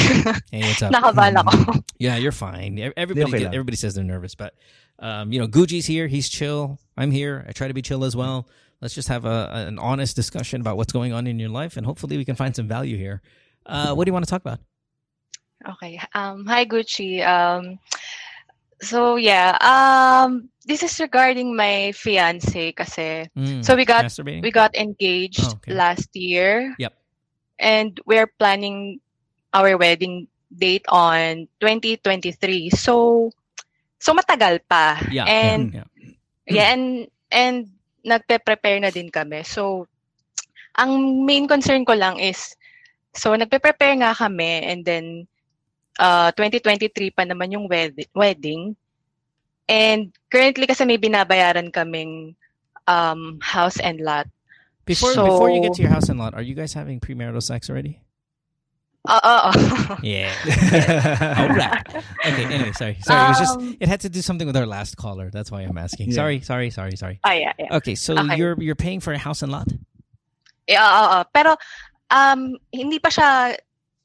Speaker 1: Hey, what's up?
Speaker 7: Nakabahan ako.
Speaker 1: Yeah, you're fine. Everybody, okay everybody says they're nervous, but um, you know, Guji's here. He's chill. I'm here. I try to be chill as well. Let's just have a, an honest discussion about what's going on in your life, and hopefully, we can find some value here. Uh, what do you want to talk about?
Speaker 7: Okay. Um, hi, Guji. Um, so yeah. Um, this is regarding my fiance, kasi.
Speaker 1: Mm,
Speaker 7: so we got we got engaged oh, okay. last year.
Speaker 1: Yep
Speaker 7: and we're planning our wedding date on 2023. So so matagal pa.
Speaker 1: Yeah.
Speaker 7: And
Speaker 1: yeah,
Speaker 7: yeah and and nagpe-prepare na din kami. So ang main concern ko lang is so nagpe-prepare nga kami and then uh 2023 pa naman yung wed- wedding. And currently kasi may binabayaran kaming um house and lot.
Speaker 1: Before so, before you get to your house and lot, are you guys having premarital sex already?
Speaker 7: Uh, uh,
Speaker 1: yeah. All right. Okay. Anyway, sorry. Sorry. Um, it was just um, it had to do something with our last caller. That's why I'm asking. Yeah. Sorry. Sorry. Sorry. Sorry.
Speaker 7: Oh yeah. yeah.
Speaker 1: Okay. So okay. you're you're paying for a house and lot.
Speaker 7: Yeah. Uh, uh, pero um hindi pa siya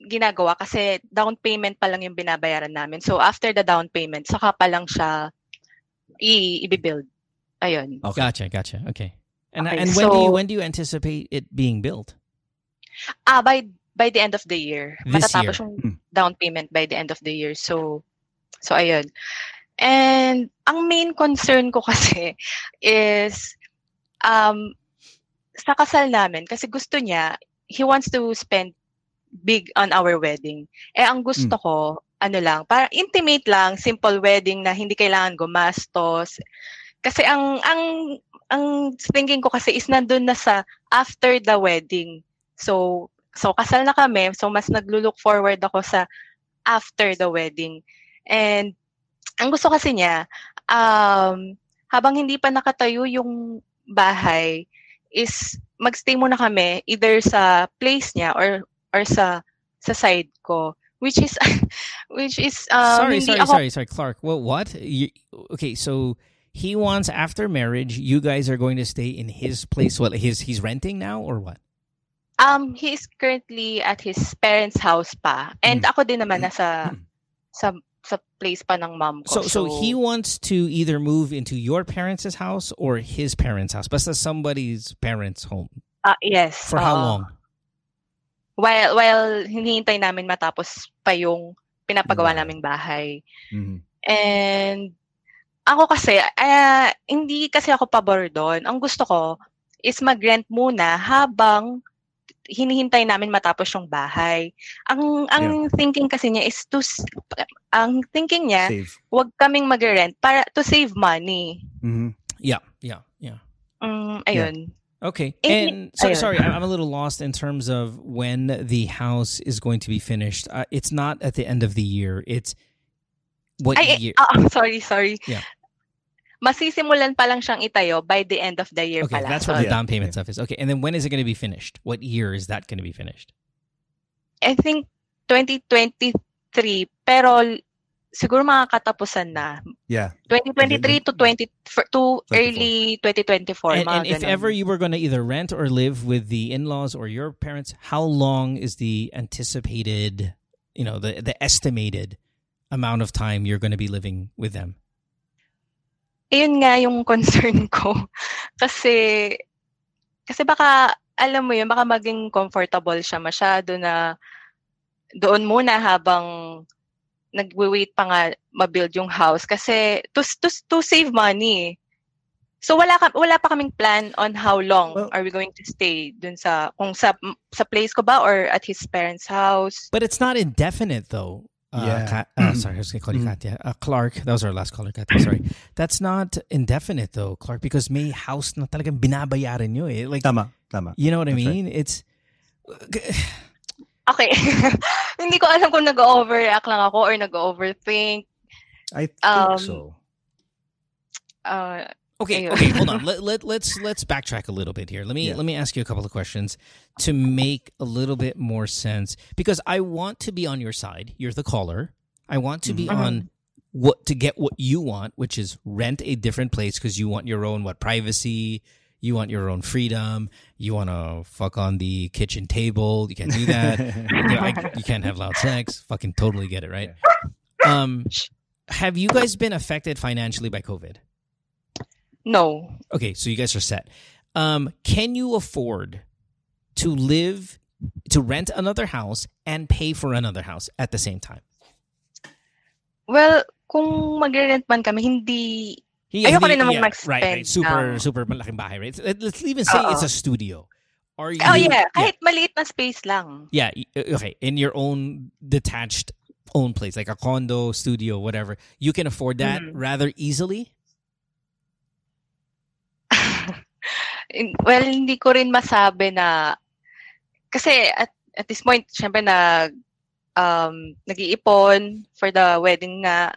Speaker 7: ginagawa kasi down payment pa lang yung binabayaran namin. So after the down payment, saka pa lang siya i i-build. Ayun.
Speaker 1: Okay. Gotcha. Gotcha. Okay. And okay, and when so, do you when do you anticipate it being built?
Speaker 7: Ah, uh, by by the end of the year.
Speaker 1: This
Speaker 7: Matatapos
Speaker 1: year.
Speaker 7: yung hmm. down payment by the end of the year. So so ayun. And ang main concern ko kasi is um sa kasal namin kasi gusto niya he wants to spend big on our wedding. Eh ang gusto mm. ko ano lang, para intimate lang, simple wedding na hindi kailangan gumastos. Kasi ang ang ang thinking ko kasi is nandun na sa after the wedding. So, so kasal na kami. So, mas naglo-look forward ako sa after the wedding. And, ang gusto kasi niya, um, habang hindi pa nakatayo yung bahay, is magstay muna kami either sa place niya or or sa sa side ko which is which is um,
Speaker 1: sorry sorry ako... sorry sorry Clark. Well what? You, okay so he wants after marriage you guys are going to stay in his place. Well his he's renting now or what?
Speaker 7: Um he is currently at his parents house pa. And mm. ako din naman nasa sa sa place pa ng mom
Speaker 1: ko. So, so so he wants to either move into your parents' house or his parents' house. Basta somebody's parents' home.
Speaker 7: Uh, yes
Speaker 1: for how uh, long
Speaker 7: while while hinihintay namin matapos pa yung pinapagawa naming bahay
Speaker 1: mm-hmm.
Speaker 7: and ako kasi, uh, hindi kasi ako pabor doon. Ang gusto ko is mag-rent muna habang hinihintay namin matapos yung bahay. Ang ang yeah. thinking kasi niya is to ang thinking niya,
Speaker 2: save.
Speaker 7: wag kaming mag-rent para to save money.
Speaker 1: Mm-hmm. Yeah, yeah, yeah.
Speaker 7: Um, ayun.
Speaker 1: Yeah. Okay. And so, sorry, I'm a little lost in terms of when the house is going to be finished. Uh, it's not at the end of the year. It's what
Speaker 7: Ay,
Speaker 1: year?
Speaker 7: Uh, sorry, sorry.
Speaker 1: Yeah
Speaker 7: masisimulan pa lang siyang itayo by the end of the year
Speaker 1: okay,
Speaker 7: pala.
Speaker 1: that's what so, the down payment stuff is. Okay, and then when is it going to be finished? What year is that going to be finished?
Speaker 7: I think 2023, pero siguro mga katapusan na.
Speaker 2: Yeah.
Speaker 7: 2023 to 20 to 24. early 2024.
Speaker 1: And, and if ever you were going to either rent or live with the in-laws or your parents, how long is the anticipated, you know, the the estimated amount of time you're going to be living with them?
Speaker 7: Ayun nga yung concern ko. kasi, kasi baka, alam mo yun, baka maging comfortable siya masyado na doon muna habang nagwe-wait pa nga ma-build yung house kasi to, to, to save money. So wala ka, wala pa kaming plan on how long well, are we going to stay dun sa kung sa sa place ko ba or at his parents' house.
Speaker 1: But it's not indefinite though. Uh, yeah. Kat, uh, sorry, I was going to call you Katya. Uh, Clark, that was our last caller, Katya. Sorry. That's not indefinite though, Clark, because may house na talagang binabayaran nyo eh. Like,
Speaker 2: tama, tama.
Speaker 1: You know what That's I mean? Right. It's...
Speaker 7: Okay. Hindi ko alam kung nag-overreact lang ako or nag-overthink.
Speaker 2: I think um, so.
Speaker 7: Uh,
Speaker 1: Okay, okay, hold on. Let, let let's let's backtrack a little bit here. Let me yeah. let me ask you a couple of questions to make a little bit more sense because I want to be on your side. You're the caller. I want to be mm-hmm. on what to get what you want, which is rent a different place because you want your own what privacy, you want your own freedom, you want to fuck on the kitchen table. You can't do that. you, know, I, you, can't have loud sex. Fucking totally get it, right? Um, have you guys been affected financially by COVID?
Speaker 7: No.
Speaker 1: Okay, so you guys are set. Um, can you afford to live, to rent another house and pay for another house at the same time?
Speaker 7: Well, kung magre-rent man kami, hindi
Speaker 1: yeah, Ayoko rin namang yeah, mag-spend. Right, right. Super, um, super malaking bahay, right? Let's even say uh-oh. it's a studio.
Speaker 7: Are you, oh, yeah. Kahit yeah. maliit na space lang.
Speaker 1: Yeah, okay. In your own detached own place, like a condo, studio, whatever. You can afford that mm. rather easily?
Speaker 7: well, hindi ko rin masabi na kasi at, at this point, syempre na um, nag-iipon for the wedding nga.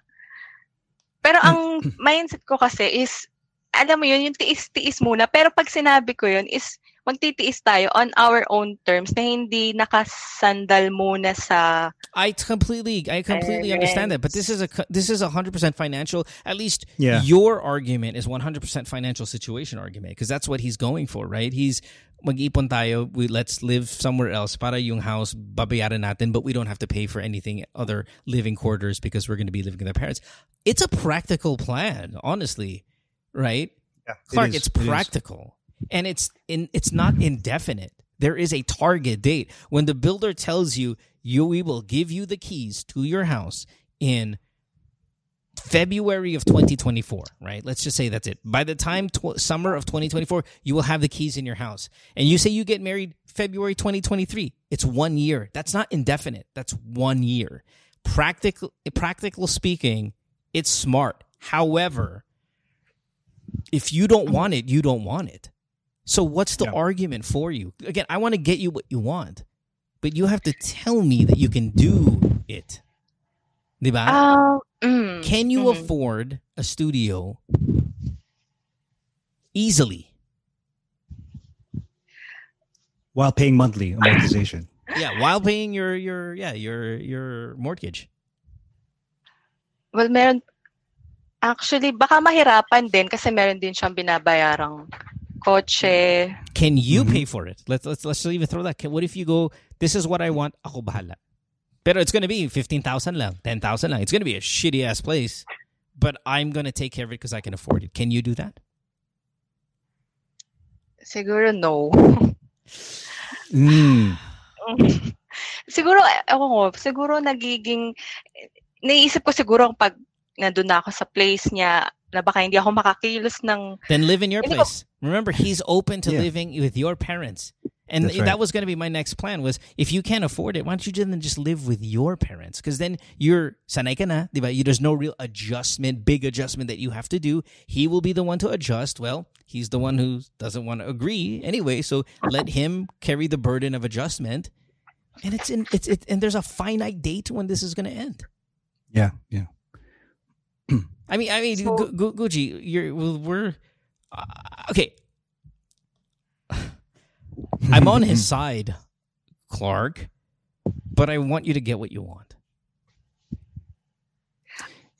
Speaker 7: Pero ang mindset ko kasi is, alam mo yun, yung tiis-tiis muna. Pero pag sinabi ko yun is, magtitiis tayo on our own terms na hindi nakasandal muna sa
Speaker 1: I completely I completely understand that but this is a this is a 100% financial at least yeah. your argument is 100% financial situation argument because that's what he's going for right? He's mag-ipon tayo we let's live somewhere else para yung house babayaran natin but we don't have to pay for anything other living quarters because we're going to be living with our parents. It's a practical plan honestly right? Yeah, Clark it it's practical and it's in it's not indefinite. There is a target date. When the builder tells you you we will give you the keys to your house in February of 2024, right? Let's just say that's it. By the time tw- summer of 2024, you will have the keys in your house. And you say you get married February 2023. It's 1 year. That's not indefinite. That's 1 year. Practical practical speaking, it's smart. However, if you don't want it, you don't want it. So what's the yeah. argument for you? Again, I want to get you what you want, but you have to tell me that you can do it. Diba?
Speaker 7: Uh, mm,
Speaker 1: can you mm-hmm. afford a studio easily?
Speaker 2: While paying monthly amortization.
Speaker 1: yeah, while paying your your yeah, your your mortgage.
Speaker 7: Well, meron actually baka mahirapan din kasi meron din siyang binabayarang kotse.
Speaker 1: Can you mm-hmm. pay for it? Let's let's let's even throw that. What if you go? This is what I want. Ako bahala. Pero it's going to be 15,000 lang, 10,000 lang. It's going to be a shitty ass place, but I'm going to take care of it because I can afford it. Can you do that?
Speaker 7: Siguro no.
Speaker 2: mm.
Speaker 7: siguro, ako ko, siguro nagiging, naisip ko siguro pag nandun na ako sa place niya, na baka hindi ako makakilos ng...
Speaker 1: Then live in your place. Ko... Remember, he's open to yeah. living with your parents. And right. that was going to be my next plan was if you can't afford it, why don't you then just live with your parents? Because then you're sanay ka na, diba? There's no real adjustment, big adjustment that you have to do. He will be the one to adjust. Well, he's the one who doesn't want to agree anyway. So let him carry the burden of adjustment. And it's in it's it, and there's a finite date when this is going to end.
Speaker 2: Yeah, yeah.
Speaker 1: I mean, I mean, so, Gu- Gu- Guji, you're we're uh, okay. I'm on his side, Clark, but I want you to get what you want.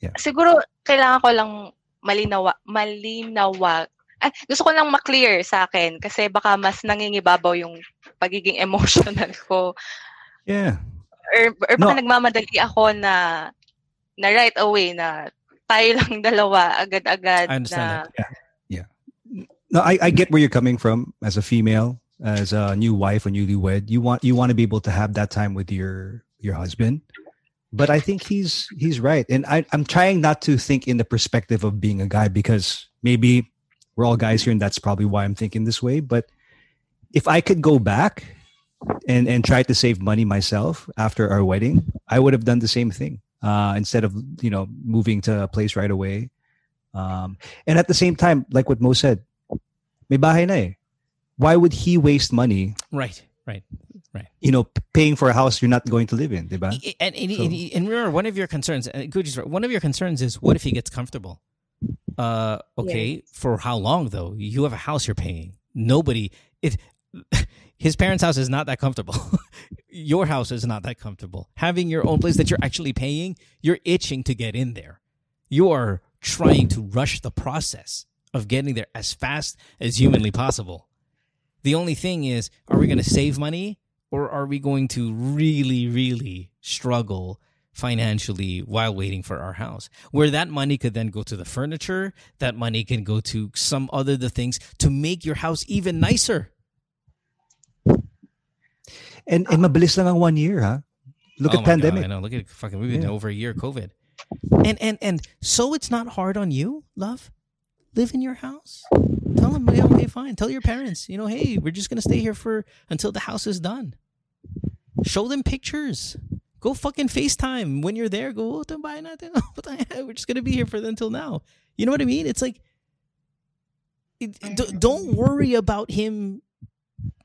Speaker 7: Yeah. Siguro kailangan ko lang malinawa malinawa ah, gusto ko lang ma-clear sa akin kasi baka mas nangingibabaw yung pagiging emotional ko.
Speaker 2: Yeah.
Speaker 7: Or, or baka no. nagmamadali ako na na right away na tayo lang dalawa agad-agad
Speaker 1: I understand na, that.
Speaker 2: Yeah. Yeah. No, I, I get where you're coming from as a female, as a new wife or newlywed. You want you want to be able to have that time with your your husband. but I think he's he's right, and I, I'm trying not to think in the perspective of being a guy because maybe we're all guys here, and that's probably why I'm thinking this way. But if I could go back and and try to save money myself after our wedding, I would have done the same thing. Uh, instead of you know moving to a place right away, um, and at the same time, like what Mo said, may bahay na eh. Why would he waste money?
Speaker 1: Right, right, right.
Speaker 2: You know, paying for a house you're not going to live in, diba?
Speaker 1: And, and, so, and, and remember, one of your concerns, uh, Guji's right, one of your concerns is what if he gets comfortable? Uh, okay, yes. for how long though? You have a house you're paying. Nobody, it, his parents' house is not that comfortable. your house is not that comfortable. Having your own place that you're actually paying, you're itching to get in there. You are trying to rush the process of getting there as fast as humanly possible. The only thing is, are we going to save money or are we going to really, really struggle financially while waiting for our house? Where that money could then go to the furniture, that money can go to some other the things to make your house even nicer.
Speaker 2: And and mabilis lang ang one year, huh? Look
Speaker 1: oh
Speaker 2: at pandemic.
Speaker 1: God, I know. Look at fucking we've been yeah. over a year COVID. And and and so it's not hard on you, love. Live in your house. Tell them, yeah, okay, fine. Tell your parents, you know, hey, we're just gonna stay here for until the house is done. Show them pictures. Go fucking FaceTime when you're there. Go, oh, buy nothing. We're just gonna be here for until now. You know what I mean? It's like, it, don't worry about him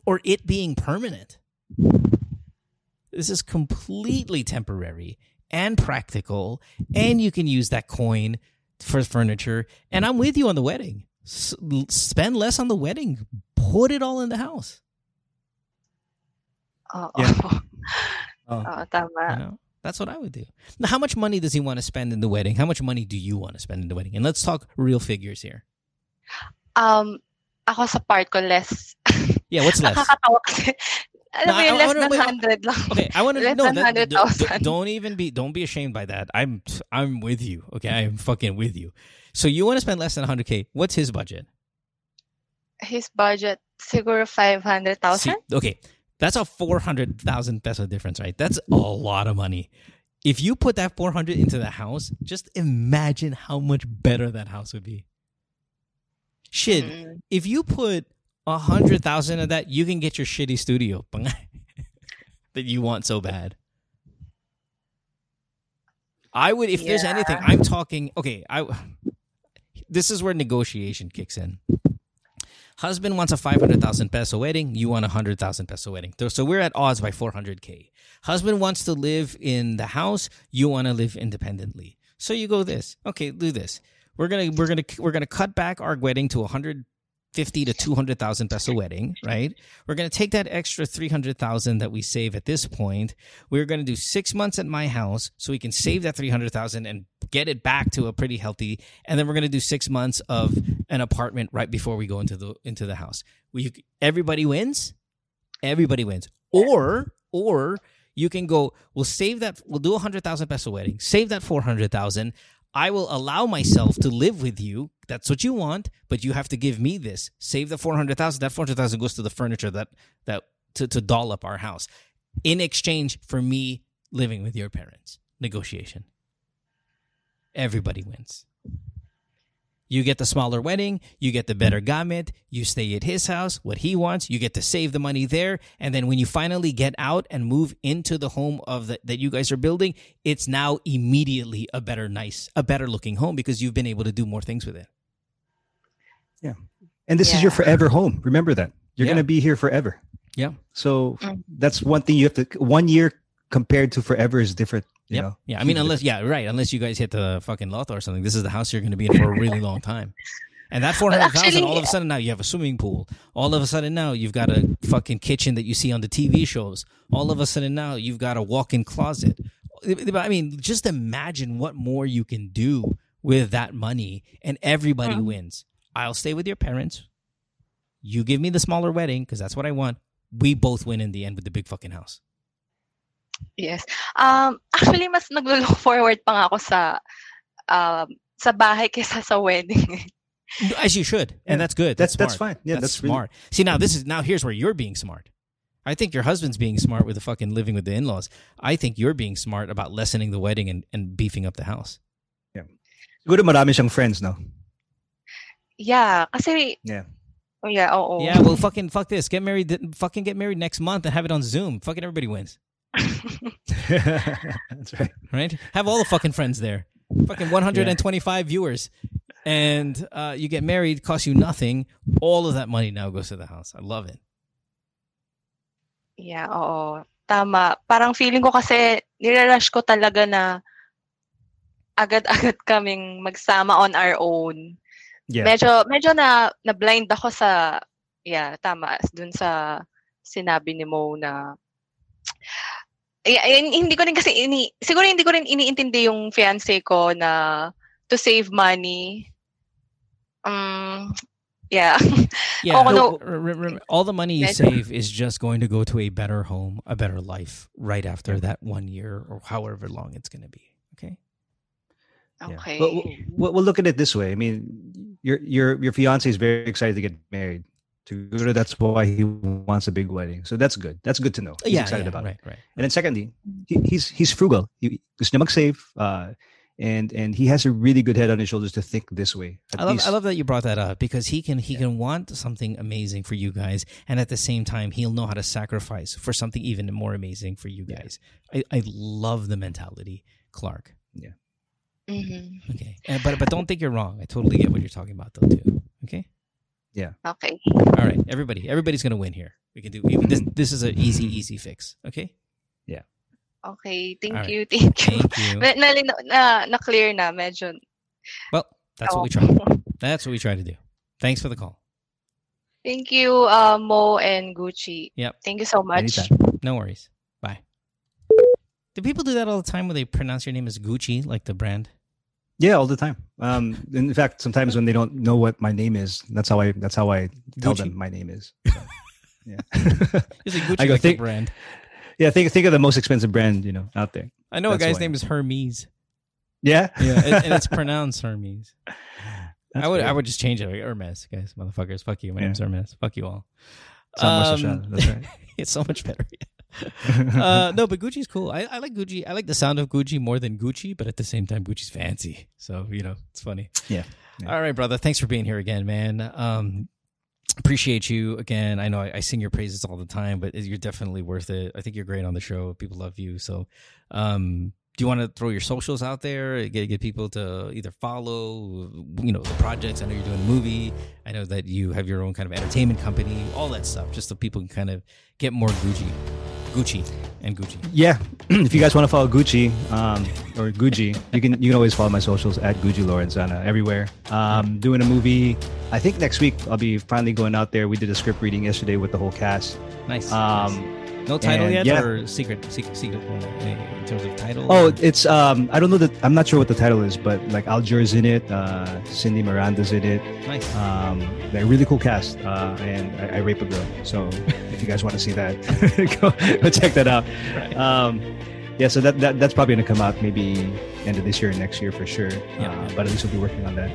Speaker 1: or it being permanent. This is completely temporary and practical, and you can use that coin for furniture. And I'm with you on the wedding. S- spend less on the wedding. Put it all in the house.
Speaker 7: Oh, yeah. oh, oh tama.
Speaker 1: You know, that's what I would do. Now, how much money does he want to spend in the wedding? How much money do you want to spend in the wedding? And let's talk real figures here.
Speaker 7: Um, ako sa part ko less.
Speaker 1: Yeah, what's less?
Speaker 7: Nakakatawa kasi Alam no, less than hundred lang.
Speaker 1: Okay, I want to know that. D- don't even be don't be ashamed by that. I'm I'm with you. Okay, I'm fucking with you. So you want to spend less than 100k? What's his budget?
Speaker 7: His budget siguro 500,000.
Speaker 1: Okay, that's a 400,000 peso difference, right? That's a lot of money. If you put that 400 into the house, just imagine how much better that house would be. Shit, mm. if you put a hundred thousand of that, you can get your shitty studio that you want so bad. I would, if yeah. there's anything, I'm talking. Okay, I. This is where negotiation kicks in. Husband wants a five hundred thousand peso wedding. You want a hundred thousand peso wedding. So we're at odds by four hundred k. Husband wants to live in the house. You want to live independently. So you go this. Okay, do this. We're gonna we're gonna we're gonna cut back our wedding to a hundred fifty to two hundred thousand peso wedding, right? We're going to take that extra three hundred thousand that we save at this point. We're going to do six months at my house, so we can save that three hundred thousand and get it back to a pretty healthy. And then we're going to do six months of an apartment right before we go into the into the house. We everybody wins, everybody wins, or or you can go. We'll save that. We'll do a hundred thousand peso wedding. Save that four hundred thousand. I will allow myself to live with you. That's what you want, but you have to give me this. Save the 400,000. That 400,000 goes to the furniture that that to to doll up our house in exchange for me living with your parents. Negotiation. Everybody wins. You get the smaller wedding, you get the better garment, you stay at his house, what he wants, you get to save the money there, and then when you finally get out and move into the home of the, that you guys are building, it's now immediately a better nice, a better looking home because you've been able to do more things with it.
Speaker 2: Yeah. And this yeah. is your forever home. Remember that. You're yeah. going to be here forever.
Speaker 1: Yeah.
Speaker 2: So mm. that's one thing you have to one year compared to forever is different. You yep. know?
Speaker 1: Yeah. I mean, unless, yeah, right. Unless you guys hit the fucking lotto or something, this is the house you're going to be in for a really long time. And that 400,000, all of a sudden now you have a swimming pool. All of a sudden now you've got a fucking kitchen that you see on the TV shows. All of a sudden now you've got a walk in closet. I mean, just imagine what more you can do with that money and everybody wins. I'll stay with your parents. You give me the smaller wedding because that's what I want. We both win in the end with the big fucking house.
Speaker 7: Yes. Um, actually, mas naglo-look forward pa nga ako sa um, sa bahay kaysa sa wedding.
Speaker 1: As you should, and that's good. That's,
Speaker 2: that's, that's fine. Yeah, that's, that's
Speaker 1: smart. Really... See, now this is now here's where you're being smart. I think your husband's being smart with the fucking living with the in-laws. I think you're being smart about lessening the wedding and, and beefing up the house.
Speaker 2: Yeah. Siguro marami siyang friends, no?
Speaker 7: Yeah, kasi
Speaker 2: Yeah.
Speaker 7: Oh yeah, oh, oh.
Speaker 1: Yeah, well, fucking fuck this. Get married. Fucking get married next month and have it on Zoom. Fucking everybody wins,
Speaker 2: That's right.
Speaker 1: right? Have all the fucking friends there. Fucking 125 viewers, and uh, you get married. Costs you nothing. All of that money now goes to the house. I love it.
Speaker 7: Yeah, oo. Tama. Parang feeling ko kasi nirarush ko talaga na agad-agad kaming magsama on our own.
Speaker 2: Yeah.
Speaker 7: Medyo medyo na na blind ako sa yeah, tama dun sa sinabi ni Mo na yeah, hin- hindi ko rin kasi ini siguro hindi ko rin iniintindi yung fiancé ko na to save money. Um yeah.
Speaker 1: Yeah,
Speaker 7: Oo, no.
Speaker 1: r- r- r- all the money you
Speaker 7: Medyo-
Speaker 1: save is just going to go to a better home, a better life right after that one year or however long it's going to be. Okay.
Speaker 2: Yeah.
Speaker 7: Okay.
Speaker 2: Well, we'll, we'll look at it this way. I mean, your your your fiance is very excited to get married. Siguro that's why he wants a big wedding. So that's good. That's good to know. He's
Speaker 1: yeah,
Speaker 2: excited
Speaker 1: yeah,
Speaker 2: about
Speaker 1: right,
Speaker 2: it.
Speaker 1: right.
Speaker 2: And then secondly, he, he's he's frugal. He gusto niya mag-save. Uh, and and he has a really good head on his shoulders to think this way.
Speaker 1: I love,
Speaker 2: least-
Speaker 1: I love that you brought that up because he can he can want something amazing for you guys, and at the same time he'll know how to sacrifice for something even more amazing for you guys. I, I love the mentality, Clark.
Speaker 7: Mhm.
Speaker 1: Okay, and, but but don't think you're wrong. I totally get what you're talking about though too. Okay, Yeah.
Speaker 7: Okay.
Speaker 1: all right, everybody, everybody's gonna win here. We can do we, this. This is an easy easy fix. Okay, Yeah.
Speaker 7: Okay. Thank
Speaker 1: All right.
Speaker 7: you. Thank you.
Speaker 1: thank you.
Speaker 7: Na, na, na, na clear na medyo.
Speaker 1: Well, that's what we try. That's what we try to do. Thanks for the call.
Speaker 7: Thank you, uh, Mo and Guji.
Speaker 1: Yep.
Speaker 7: Thank you so much.
Speaker 2: Anytime.
Speaker 1: No worries. Bye. Do people do that all the time where they pronounce your name as Gucci, like the brand?
Speaker 2: Yeah, all the time. Um, in fact, sometimes when they don't know what my name is, that's how I that's how I tell
Speaker 1: Gucci.
Speaker 2: them my name is. So, yeah.
Speaker 1: Is it Gucci
Speaker 2: I go
Speaker 1: like
Speaker 2: think.
Speaker 1: brand?
Speaker 2: Yeah, think think of the most expensive brand you know out there.
Speaker 1: I know a guy's name is Hermes.
Speaker 2: Yeah,
Speaker 1: Yeah, and, and it's pronounced Hermes.
Speaker 2: That's
Speaker 1: I would I would just change it like Hermes, guys, motherfuckers. Fuck you. My
Speaker 2: Yeah.
Speaker 1: name's Hermes. Fuck you all. Um.
Speaker 2: That's right.
Speaker 1: it's so much better. uh, no, but Gucci's cool. I, I like Gucci. I like the sound of Gucci more than Gucci, but at the same time, Gucci's fancy. So you know, it's funny.
Speaker 2: Yeah. Yeah.
Speaker 1: All right, brother. Thanks for being here again, man. Um, appreciate you again. I know I, I sing your praises all the time, but you're definitely worth it. I think you're great on the show. People love you. So, um, do you want to throw your socials out there? Get get people to either follow, you know, the projects. I know you're doing a movie. I know that you have your own kind of entertainment company. All that stuff, just so people can kind of get more Gucci, Gucci, and Gucci.
Speaker 2: Yeah, if you guys want to follow Gucci um, or Gucci, you can you can always follow my socials at Guji Lorenzana everywhere. Um, doing a movie. I think next week I'll be finally going out there. We did a script reading yesterday with the whole cast.
Speaker 1: Nice.
Speaker 2: Um,
Speaker 1: no title
Speaker 2: and
Speaker 1: yet,
Speaker 2: yeah.
Speaker 1: or secret, secret, secret uh, in terms of title.
Speaker 2: Oh,
Speaker 1: or-
Speaker 2: it's um I don't know that I'm not sure what the title is, but like Alger's in it, uh, Cindy Miranda's in it.
Speaker 1: nice.
Speaker 2: Um, they're a really cool cast, uh, and I, I rape a girl. So if you guys want to see that, go, go check that out.
Speaker 1: Right.
Speaker 2: Um, yeah, so that, that that's probably gonna come out maybe end of this year or next year for sure.
Speaker 1: Yeah.
Speaker 2: Uh, but at least we'll be working on that.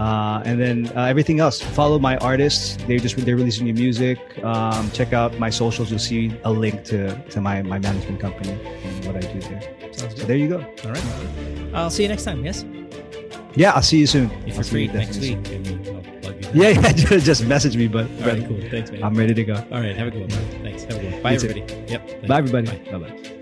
Speaker 2: Uh, and then uh, everything else, follow my artists. They just they're releasing new music. Um, check out my socials. You'll see a link to to my my management company and what I do there.
Speaker 1: Sounds
Speaker 2: So
Speaker 1: good.
Speaker 2: there you go.
Speaker 1: All right. I'll see you next time. Yes.
Speaker 2: Yeah, I'll see you soon.
Speaker 1: If
Speaker 2: I'll
Speaker 1: you're free
Speaker 2: you
Speaker 1: next week,
Speaker 2: soon.
Speaker 1: I mean, I'll plug you.
Speaker 2: Yeah, yeah, just message me, but
Speaker 1: All right. Cool. Thanks, man.
Speaker 2: I'm ready to go.
Speaker 1: All right. Have a good one. man. Thanks. Have a good one. Bye,
Speaker 2: You too.
Speaker 1: everybody. Yep.
Speaker 2: Bye, everybody. Bye bye.